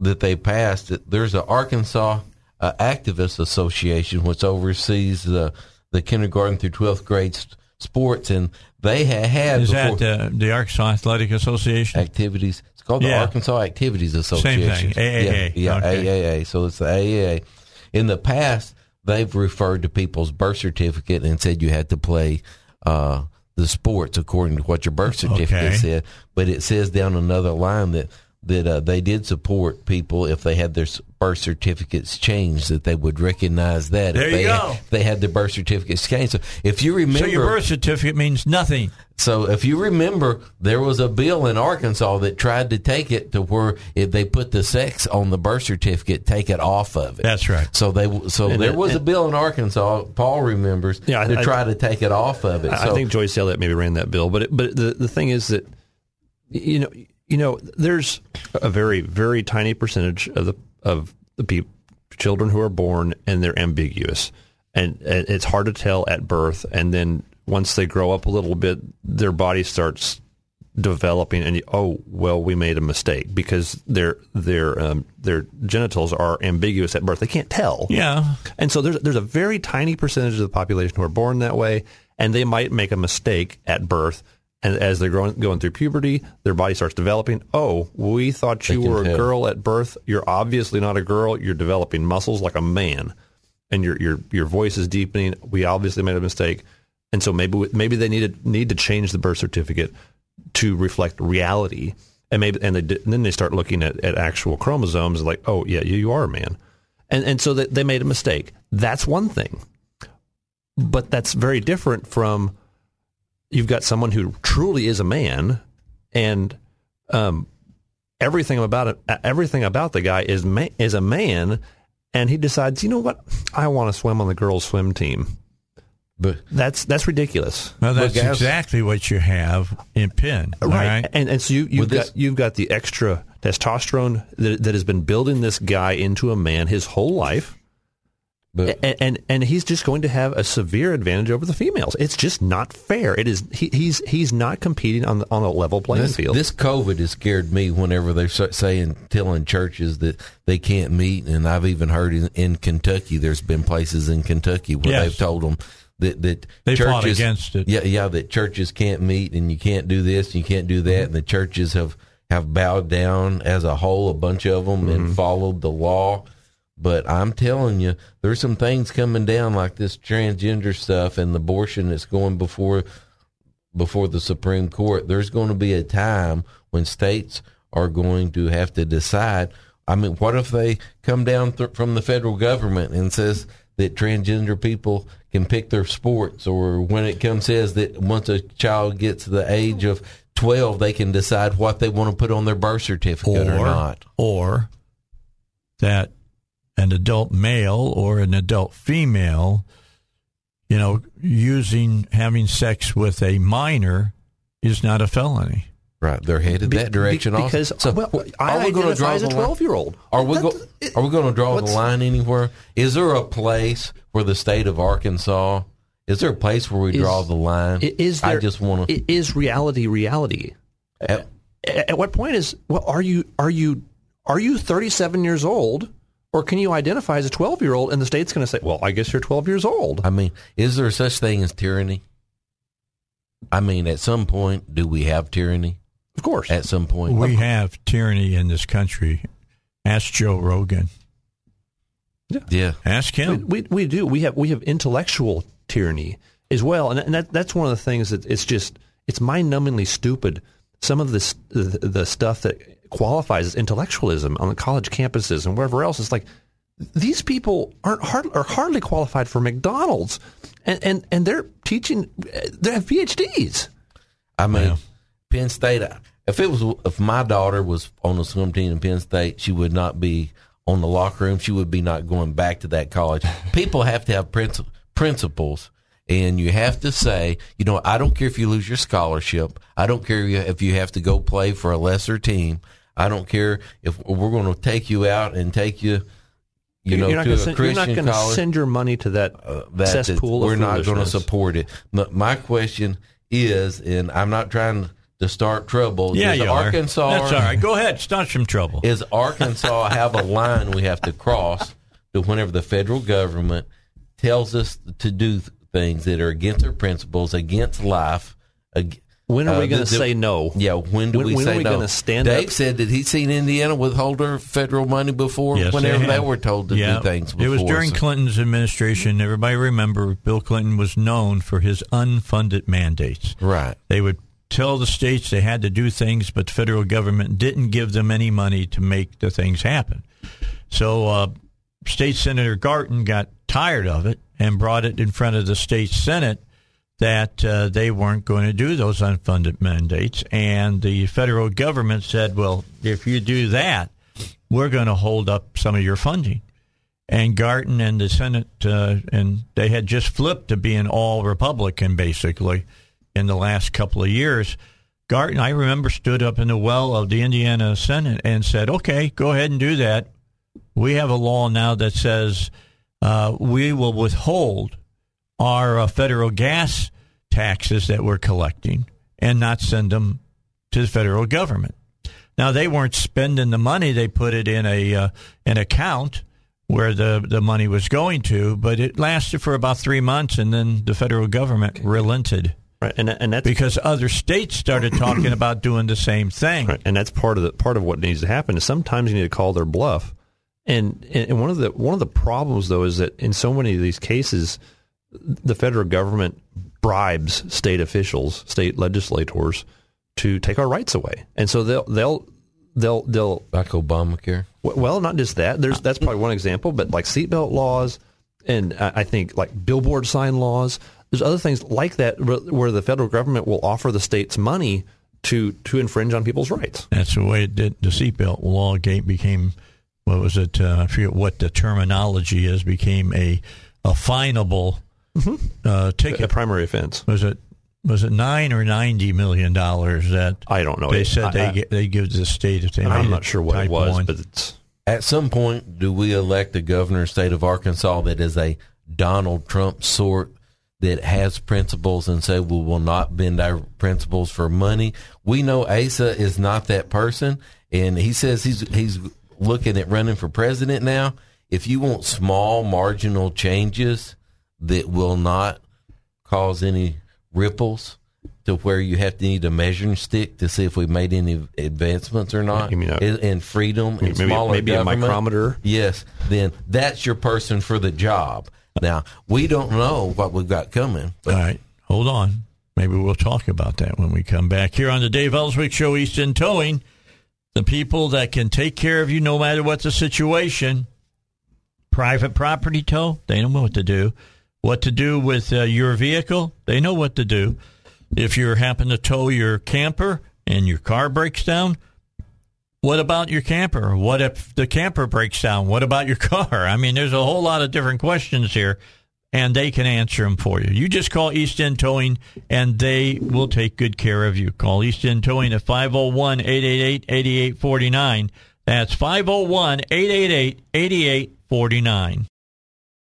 that they passed. There's an Arkansas uh, Activist Association which oversees the the kindergarten through twelfth grade s- sports, and they ha- had Is before that uh, the Arkansas Athletic Association? activities. It's called the Arkansas Activities Association. Same thing, AAA. Yeah, yeah Okay. AAA. So it's the AAA. In the past, they've referred to people's birth certificate and said you had to play uh, the sports according to what your birth certificate Okay. said. But it says down another line that that uh, they did support people if they had their birth certificates changed, that they would recognize that There if you they go. if they had their birth certificates changed. So if you remember, So your birth certificate means nothing. so if you remember, there was a bill in Arkansas that tried to take it to where if they put the sex on the birth certificate, take it off of it. That's right. So they so And there it- was a bill in Arkansas. Paul remembers Yeah, I- to I- try to take it off of it. I I think Joyce Elliott maybe ran that bill, but it, but the the thing is that you know you know there's a very very tiny percentage of the of the people children who are born and they're ambiguous and, and it's hard to tell at birth and then once they grow up a little bit their body starts developing and you, oh well we made a mistake because their their um, their genitals are ambiguous at birth they can't tell Yeah. and so there's there's a very tiny percentage of the population who are born that way, and they might make a mistake at birth. And as they're growing, going through puberty, their body starts developing. Oh, we thought you were a tell. girl at birth. You're obviously not a girl. You're developing muscles like a man, and your your your voice is deepening. We obviously made a mistake, and so maybe maybe they need to need to change the birth certificate to reflect reality. And maybe and, they, and then they start looking at, at actual chromosomes and like, oh yeah, you, you are a man and and so that they made a mistake. That's one thing, but that's very different from you've got someone who truly is a man, and um, everything about it, everything about the guy is ma- is a man, and he decides, you know what, I want to swim on the girls' swim team. but That's that's ridiculous. Well, that's guys- exactly what you have in Penn. right? And and so you you've With got this- you've got the extra testosterone that, that has been building this guy into a man his whole life. But and, and and he's just going to have a severe advantage over the females. It's just not fair. It is he, he's he's not competing on the, on a level playing this, field. this COVID has scared me whenever they're saying telling churches that they can't meet, and I've even heard in, in Kentucky there's been places in Kentucky where Yes. they've told them that that They churches fought against it. Yeah, yeah, that churches can't meet and you can't do this, and you can't do that, Mm-hmm. and the churches have have bowed down as a whole, a bunch of them, Mm-hmm. and followed the law. But I'm telling you, there's some things coming down like this transgender stuff and the abortion that's going before before the Supreme Court. There's going to be a time when states are going to have to decide. I mean, what if they come down th- from the federal government and says that transgender people can pick their sports, or when it comes says that once a child gets to the age of 12, they can decide what they want to put on their birth certificate or, or not. or that an adult male or an adult female, you know, using having sex with a minor is not a felony. Right, they're headed Be- that direction be- also. because So, well, are I we going to identify draw as a the line? 12-year-old. Are we That- go, it- Are we going to draw the line anywhere? Is there a place where the state of Arkansas? Is there a place where we Is- draw the line? I- Is I just want to. Is reality reality? At, at what point is well? Are you are you are you 37 years old, or can you identify as a 12 year old? And the state's going to say, well, I guess you're 12 years old. I mean, is there such thing as tyranny? I mean, at some point, do we have tyranny? Of course. At some point, We have tyranny in this country. Ask Joe Rogan. yeah. yeah. Ask we, him. we we do we have we have intellectual tyranny as well, and, and that that's one of the things that it's just it's mind numbingly stupid. Some of this the, the stuff that qualifies as intellectualism on the college campuses and wherever else It's like these people aren't hard, are hardly qualified for McDonald's, and and and they're teaching they have PhDs. I mean, Yeah. Penn State. If it was, if my daughter was on the swim team in Penn State, she would not be on the locker room. She would be not going back to that college. People have to have princi- principles, and you have to say, you know, I don't care if you lose your scholarship. I don't care if you have to go play for a lesser team. I don't care if we're going to take you out and take you, you know, you're not to gonna a send, you're not Christian going to college send your money to that, uh, that cesspool. that we're of not going to support it. But my question is, and I'm not trying to start trouble. Yeah, does you Arkansas are. That's all right. Go ahead. Start some trouble. is Arkansas have a line we have to cross to whenever the federal government tells us to do things that are against our principles, against life. ag- When are uh, we going to say no? Yeah, when do When- we when are we no? gonna stand Dave up? said that he's seen Indiana withhold their federal money before. Yes, whenever they, have. were told to Yeah. do things before. It was during so- Clinton's administration. Everybody remember Bill Clinton was known for his unfunded mandates. right. They would tell the states they had to do things, but the federal government didn't give them any money to make the things happen. So, uh, State Senator Garton got tired of it and brought it in front of the state Senate that uh, they weren't going to do those unfunded mandates. And the federal government said, well, if you do that, we're going to hold up some of your funding. And Garton and the Senate, uh, and they had just flipped to being all Republican, basically, in the last couple of years. Garton, I remember, stood up in the well of the Indiana Senate and said, okay, go ahead and do that. We have a law now that says uh, we will withhold our uh, federal gas taxes that we're collecting and not send them to the federal government. Now they weren't spending the money; they put it in a uh, an account where the the money was going to. But it lasted for about three months, and then the federal government relented Right, and and that's because other states started talking about doing the same thing. Right, and that's part of the part of what needs to happen. Is sometimes you need to call their bluff, and and one of the one of the problems though is that in so many of these cases, the federal government bribes state officials, state legislators, to take our rights away, and so they'll they'll they'll they'll Like Obamacare. well, not just that. There's that's probably one example, but like seatbelt laws, and I I think like billboard sign laws. There's other things like that where where the federal government will offer the states money to to infringe on people's rights. That's the way it did. The seatbelt law gate became what was it? Uh, I forget what the terminology is. Became a a finable uh, A ticket. primary offense. Was it was it nine or ninety million dollars that I don't know. they It- said I- they I- get, they give the state if they I'm not sure what it was, one. but it's At some point, do we elect a governor of the state of Arkansas that is a Donald Trump sort that has principles and say we will not bend our principles for money? We know Asa is not that person, and he says he's he's looking at running for president now. If you want small marginal changes that will not cause any ripples, to where you have to need a measuring stick to see if we've made any advancements or not. You mean a- in, freedom and Maybe- smaller maybe a micrometer? Yes, then that's your person for the job. Now we don't know what we've got coming, but All right, hold on. Maybe we'll talk about that when we come back here on the Dave Elswick Show, East End Towing. The people that can take care of you no matter what the situation. Private property tow, they don't know what to do. What to do with uh, your vehicle, they know what to do. If you happen to tow your camper and your car breaks down, what about your camper? What if the camper breaks down? What about your car? I mean, there's a whole lot of different questions here, and they can answer them for you. You just call East End Towing, and they will take good care of you. Call East End Towing at 501 888 8849. That's 501 888 8849.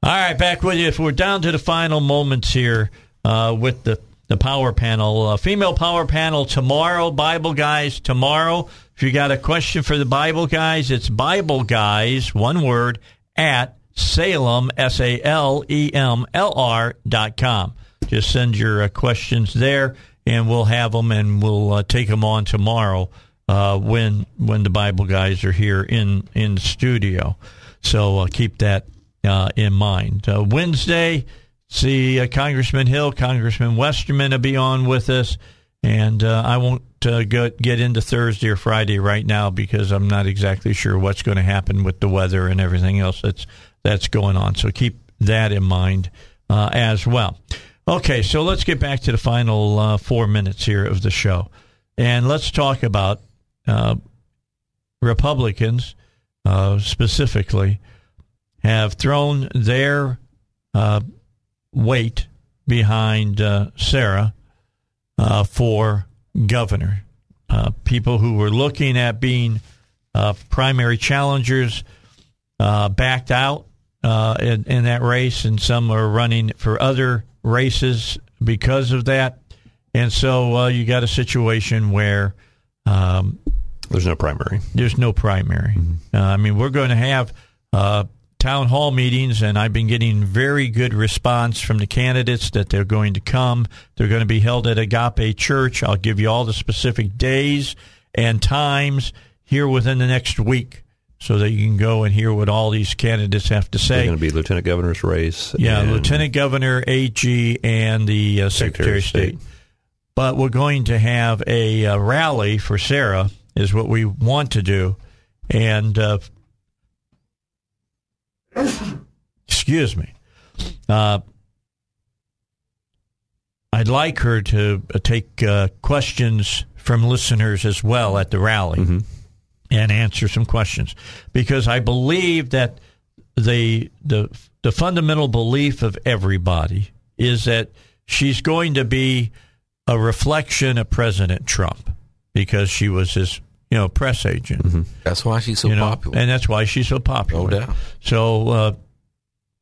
All right, back with you. If we're down to the final moments here uh, with the, the power panel, uh, female power panel tomorrow, Bible guys tomorrow. If you got a question for the Bible guys, it's Bible guys, one word, at Salem, S A L E M L R dot com. Just send your uh, questions there, and we'll have them, and we'll uh, take them on tomorrow uh, when when the Bible guys are here in in studio. So uh, keep that uh, in mind. Uh, Wednesday, see uh, Congressman Hill, Congressman Westerman will be on with us, and uh, I won't uh, go, get into Thursday or Friday right now because I'm not exactly sure what's going to happen with the weather and everything else that's that's going on. So keep that in mind as well. Okay, so let's get back to the final uh, four minutes here of the show, and let's talk about uh, Republicans uh, specifically have thrown their uh, weight behind uh, Sarah uh, for governor. Uh, people who were looking at being uh, primary challengers uh, backed out uh, in, in that race, and some are running for other races because of that. And so uh, you got a situation where um, There's no primary. there's no primary. Uh, I mean, we're going to have uh, town hall meetings, and I've been getting very good response from the candidates that they're going to come. They're going to be held at Agape Church. I'll give you all the specific days and times here within the next week so that you can go and hear what all these candidates have to say. going to be lieutenant governor's race. Yeah, Lieutenant Governor, AG, and the uh, Secretary of State. But we're going to have a uh, rally for Sarah, is what we want to do. And, uh, excuse me, uh, I'd like her to uh, take uh, questions from listeners as well at the rally and answer some questions. Because I believe that the the the fundamental belief of everybody is that she's going to be a reflection of President Trump because she was his you know press agent that's why she's so you know popular. and that's why she's so popular No doubt. so uh,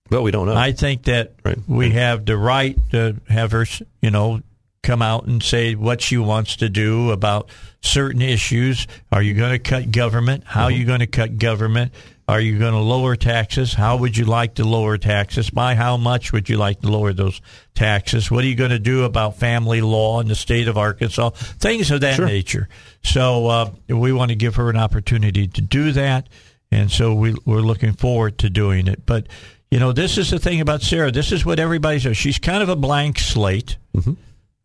But we don't know. I think that Right. we have the right to have her, you know, come out and say what she wants to do about certain issues. Are you going to cut government? How are you going to cut government? Are you going to lower taxes? How would you like to lower taxes? By how much would you like to lower those taxes? What are you going to do about family law in the state of Arkansas? Things of that nature. So uh, we want to give her an opportunity to do that, and so we, we're looking forward to doing it. But you know, this is the thing about Sarah. This is what everybody says. She's kind of a blank slate.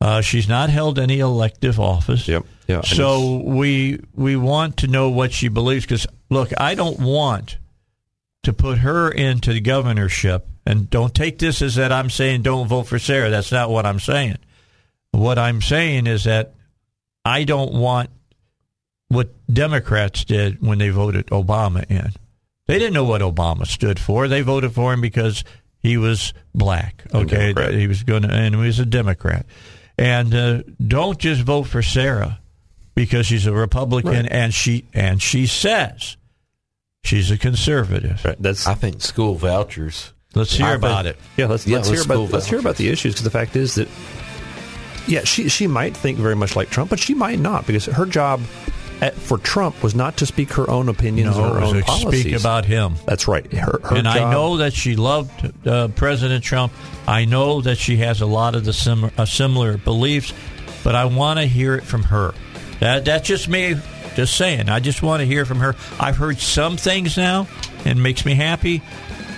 Uh, she's not held any elective office. Yep. Yeah. So we we want to know what she believes because look, I don't want to put her into the governorship, and don't take this as that I'm saying don't vote for Sarah. That's not what I'm saying. What I'm saying is that I don't want what Democrats did when they voted Obama in. They didn't know what Obama stood for. They voted for him because he was black. Okay, he was going to, and he was a Democrat. And uh, don't just vote for Sarah because she's a Republican and she and she says she's a conservative. Right, That's I think school vouchers. Let's hear I about think- it. Yeah, let's Yeah, let's, let's hear about go let's hear about the issues because the fact is that yeah, she she might think very much like Trump, but she might not because her job at, for Trump was not to speak her own opinions No, or her it was own to policies. speak about him. That's right. Her, her and I know that she loved uh, President Trump. I know that she has a lot of the sim- uh, similar beliefs. but I want to hear it from her. That that's just me, just saying. I just want to hear from her. I've heard some things now, and it makes me happy,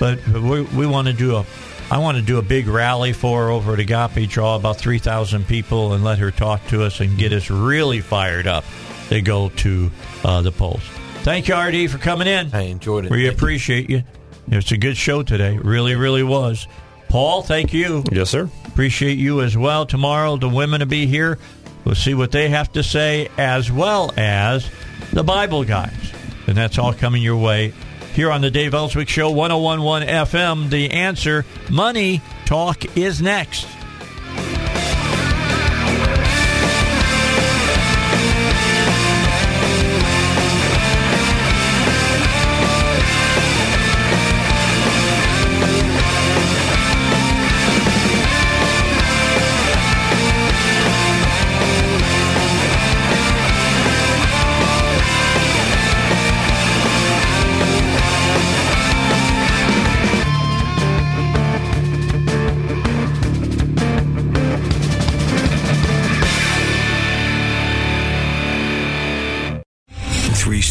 but we, we want to do a. I want to do a big rally for her over at Agape, draw about three thousand people, and let her talk to us and get us really fired up to go to uh, the polls. Thank you, RD, for coming in. I enjoyed it. We Thank you. appreciate you. It's a good show today. Really, really was. Paul, thank you. Yes, sir. Appreciate you as well. Tomorrow, the women will be here. We'll see what they have to say, as well as the Bible guys. And that's all coming your way here on the Dave Elswick Show, 1011 FM. The answer Money Talk is next.